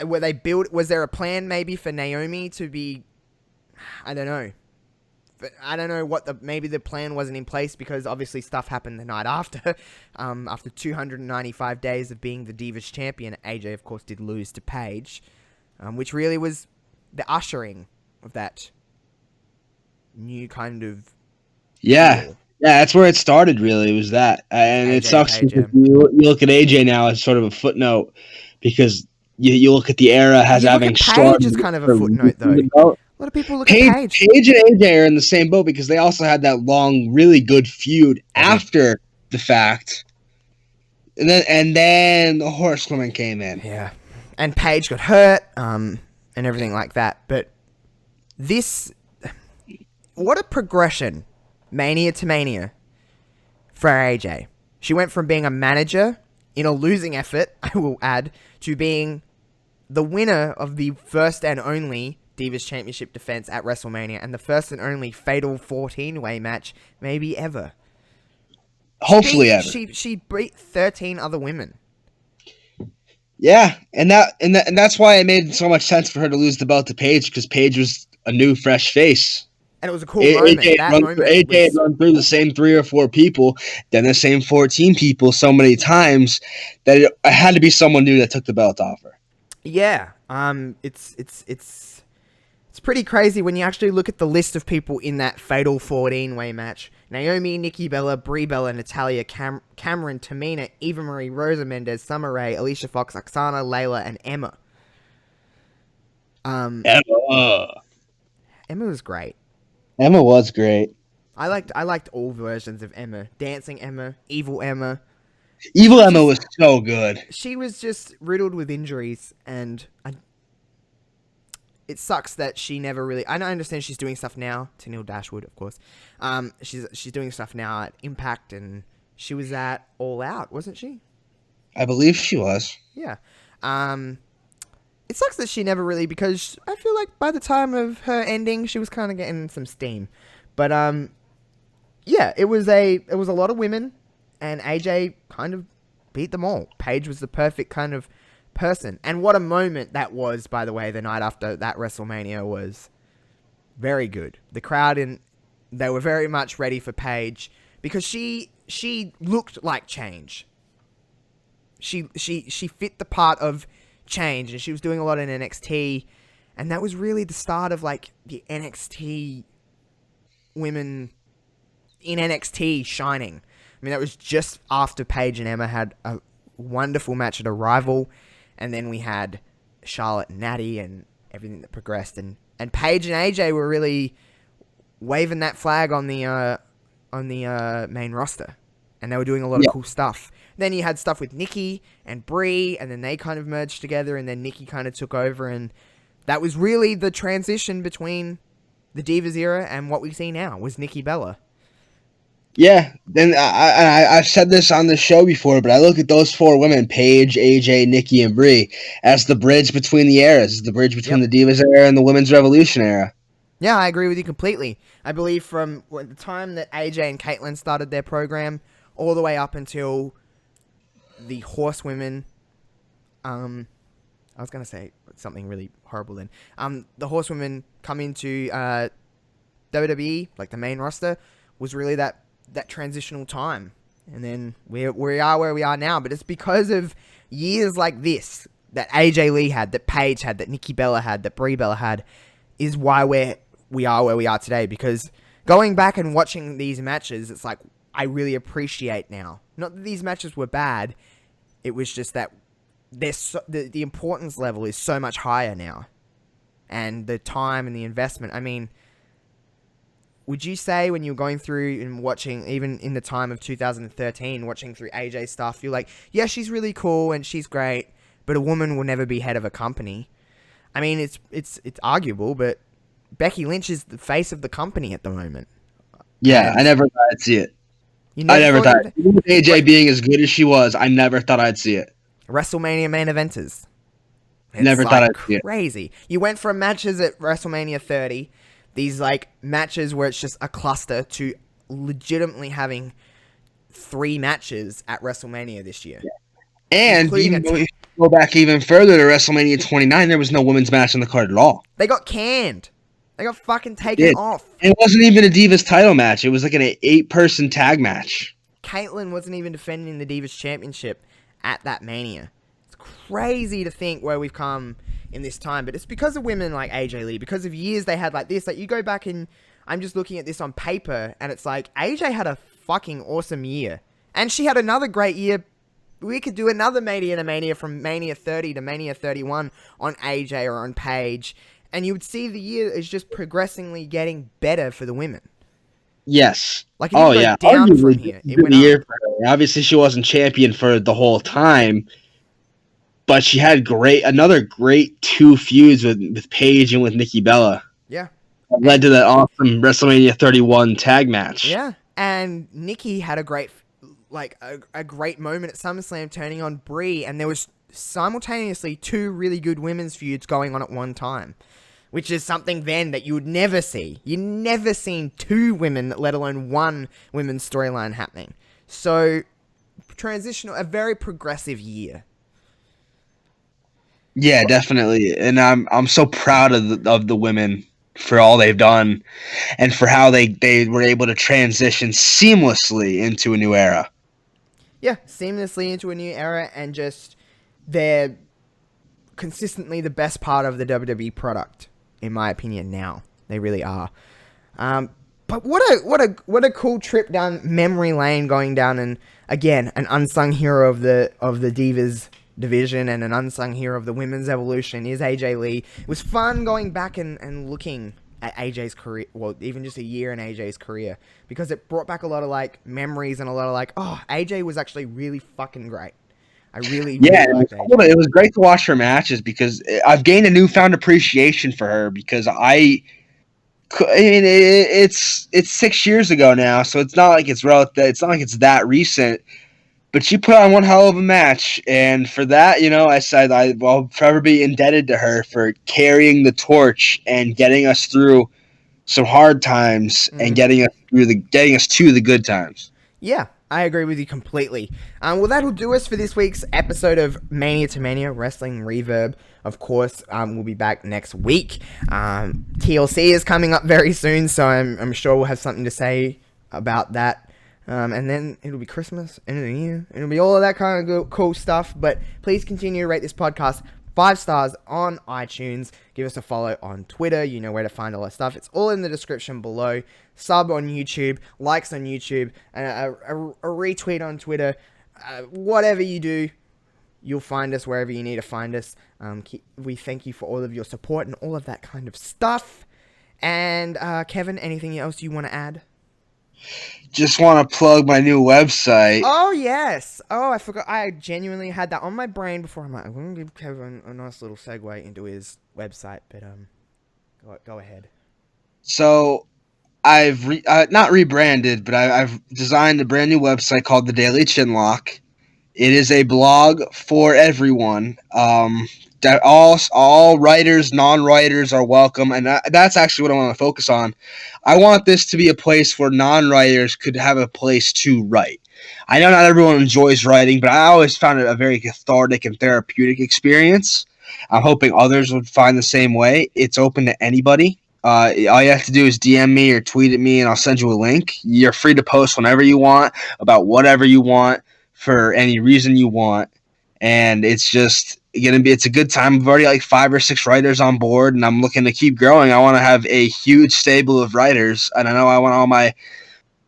Uh, were they built? was there a plan maybe for Naomi to be I don't know. But I don't know what the maybe the plan wasn't in place because obviously stuff happened the night after. Um, after 295 days of being the Divas champion, AJ of course did lose to Paige, um, which really was the ushering of that new kind of Yeah, deal. yeah, that's where it started. Really, was that, and it sucks AJ. because you, you look at AJ now as sort of a footnote because you, you look at the era as having Paige started. as kind of a footnote, though. Though. A lot of people look Paige, at Paige. Paige and AJ are in the same boat because they also had that long, really good feud after the fact, and then and then the horsewoman came in. Yeah. And Paige got hurt, um, and everything like that. But this what a progression. Mania to Mania for AJ. She went from being a manager in a losing effort, I will add, to being the winner of the first and only Divas Championship defense at WrestleMania and the first and only Fatal 14 way match, maybe ever. Hopefully, She- ever. She, she beat 13 other women. Yeah, and that and that, and that's why it made so much sense for her to lose the belt to Paige because Paige was a new, fresh face. And it was a cool A- moment. AJ, that run, moment AJ had was- run through the same three or four people, then the same fourteen people so many times that it, it had to be someone new that took the belt off her. Yeah. Um. It's it's it's it's pretty crazy when you actually look at the list of people in that fatal 14 way match. Naomi, Nikki Bella, Brie Bella, Natalya, Cam- Cameron, Tamina, Eva Marie, Rosa Mendes, Summer Rae, Alicia Fox, Aksana, Layla, and Emma. Um, Emma, Emma was great. Emma was great. I liked I liked all versions of Emma. Dancing Emma, Evil Emma. Evil Emma was so good. she was just riddled with injuries and I, it sucks that she never really I understand she's doing stuff now Tenille Dashwood of course. Um she's she's doing stuff now at Impact and she was at All Out wasn't she? I believe she was. yeah. Um it sucks that she never really because I feel like by the time of her ending she was kind of getting some steam. But um yeah it was a it was a lot of women and AJ kind of beat them all. Paige was the perfect kind of person. And what a moment that was by the way the night after that WrestleMania was. Very good. The crowd in they were very much ready for Paige because she she looked like change. She she she fit the part of change and she was doing a lot in NXT and that was really the start of like the NXT women in NXT shining. I mean, that was just after Paige and Emma had a wonderful match at Arrival, and then we had Charlotte and Natty and everything that progressed, and and Paige and AJ were really waving that flag on the uh, on the uh, main roster, and they were doing a lot Yeah. of cool stuff. Then you had stuff with Nikki and Brie, and then they kind of merged together, and then Nikki kind of took over, and that was really the transition between the Divas era and what we see now was Nikki Bella. Yeah, then I, I I've said this on the show before, but I look at those four women: Paige, AJ, Nikki, and Brie, as the bridge between the eras, the bridge between the Divas era and the Women's Revolution era. Yeah, I agree with you completely. I believe from the time that AJ and Kaitlyn started their program all the way up until the horsewomen. Um, I was gonna say something really horrible then. Um, the horsewomen come into uh, WWE, like the main roster, was really that that transitional time, and then we we are where we are now. But it's because of years like this that AJ Lee had, that Paige had, that Nikki Bella had, that Brie Bella had, is why we're we are where we are today. Because going back and watching these matches, it's like I really appreciate now. Not that these matches were bad, it was just that so, the the importance level is so much higher now, and the time and the investment. I mean, would you say when you're going through and watching, even in the time of 2013, watching through AJ stuff, you're like, yeah, she's really cool and she's great, but a woman will never be head of a company. I mean, it's it's it's arguable, but Becky Lynch is the face of the company at the moment. Yeah, I never thought I'd see it. You I never thought, you'd- even with AJ being as good as she was, I never thought I'd see it. WrestleMania main eventers. Never thought I'd see it. crazy. You went from matches at WrestleMania 30, these like matches where it's just a cluster, to legitimately having three matches at WrestleMania this year. And even though if you go back even further to WrestleMania 29, there was no women's match on the card at all. They got canned. They got fucking taken off. And it wasn't even a Divas title match. It was like an eight-person tag match. Kaitlyn wasn't even defending the Divas Championship at that Mania. It's crazy to think where we've come in this time, but it's because of women like AJ Lee, because of years they had like this. Like you go back and I'm just looking at this on paper, and it's like AJ had a fucking awesome year, and she had another great year. We could do another Mania to Mania from Mania 30 to Mania 31 on AJ or on Paige, and you would see the year is just progressively getting better for the women. Yes. Like Oh yeah. down from here. Went year. Obviously, she wasn't champion for the whole time, but she had great another great two feuds with with Paige and with Nikki Bella. Yeah. That led to that awesome WrestleMania 31 tag match. Yeah, and Nikki had a great, like a, a great moment at SummerSlam, turning on Brie, and there was simultaneously two really good women's feuds going on at one time, which is something then that you would never see. You never seen two women, let alone one women's storyline happening. So, transitional, a very progressive year. Yeah, definitely. And I'm I'm so proud of the, of the women for all they've done and for how they they were able to transition seamlessly into a new era. yeah, seamlessly into a new era and just they're consistently the best part of the WWE product, in my opinion. Now they really are. Um, but what a what a what a cool trip down memory lane, going down and again an unsung hero of the of the divas division and an unsung hero of the women's evolution is AJ Lee. It was fun going back and, and looking at AJ's career, well, even just a year in AJ's career, because it brought back a lot of like memories and a lot of like, oh, AJ was actually really fucking great. I really, Yeah, really it was, it was great to watch her matches because I've gained a newfound appreciation for her because I, I mean, it, it's it's six years ago now, so it's not like it's rel- It's not like it's that recent. But she put on one hell of a match, and for that, you know, I said I will forever be indebted to her for carrying the torch and getting us through some hard times Mhm. and getting us through the getting us to the good times. Yeah, I agree with you completely. Um, well, that'll do us for this week's episode of Mania to Mania Wrestling Reverb. Of course, um, we'll be back next week. Um, TLC is coming up very soon, so I'm, I'm sure we'll have something to say about that. Um, and then it'll be Christmas, end of the year. It'll be all of that kind of cool stuff. But please continue to rate this podcast five stars on iTunes. Give us a follow on Twitter. You know where to find all our stuff. It's all in the description below. Sub on YouTube, likes on YouTube, and a, a, a retweet on Twitter. Uh, whatever you do, you'll find us wherever you need to find us. Um, keep, we thank you for all of your support and all of that kind of stuff. And uh, Kevin, anything else you want to add? Just want to plug my new website. Oh yes. Oh, I forgot. I genuinely had that on my brain before. I'm like, I'm gonna give Kevin a nice little segue into his website, but um, go, go ahead. So, I've re- uh, not rebranded, but I, I've designed a brand new website called the Daily Chinlock. It is a blog for everyone. Um, that all all writers, non-writers are welcome, and that, that's actually what I want to focus on. I want this to be a place where non-writers could have a place to write. I know not everyone enjoys writing, but I always found it a very cathartic and therapeutic experience. I'm hoping others would find the same way. It's open to anybody. Uh, all you have to do is DM me or tweet at me, and I'll send you a link. You're free to post whenever you want about whatever you want for any reason you want, and it's just gonna be. It's a good time. I've already like five or six writers on board, and I'm looking to keep growing. I want to have a huge stable of writers, and I know I want all my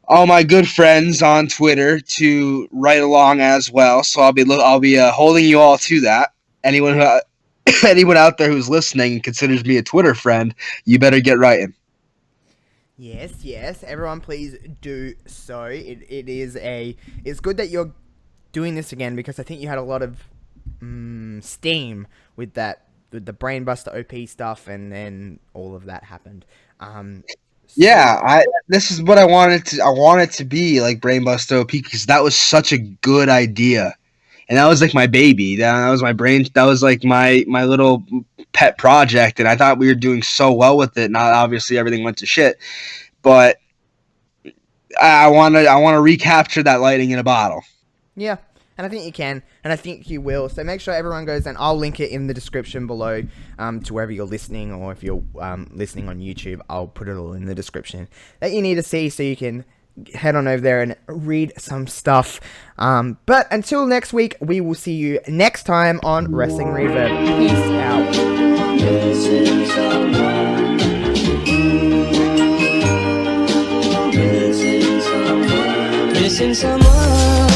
all my good friends on Twitter to write along as well. So I'll be I'll be uh, holding you all to that. Anyone who anyone out there who's listening and considers me a Twitter friend, you better get writing. Yes, yes. Everyone, please do so. It, it is a. It's good that you're doing this again because I think you had a lot of mm, steam with that with the brainbuster OP stuff, and then all of that happened. Um, so- Yeah, I this is what I wanted to I wanted to be like Brainbuster OP because that was such a good idea. And that was like my baby. That, was my brain that was like my my little pet project and I thought we were doing so well with it. Now obviously everything went to shit. But I want to I want to recapture that lighting in a bottle. Yeah, and I think you can, and I think you will. So make sure everyone goes, and I'll link it in the description below um, to wherever you're listening, or if you're um, listening on YouTube, I'll put it all in the description that you need to see, so you can head on over there and read some stuff. Um, but until next week, we will see you next time on Wrestling Reverb. Peace out.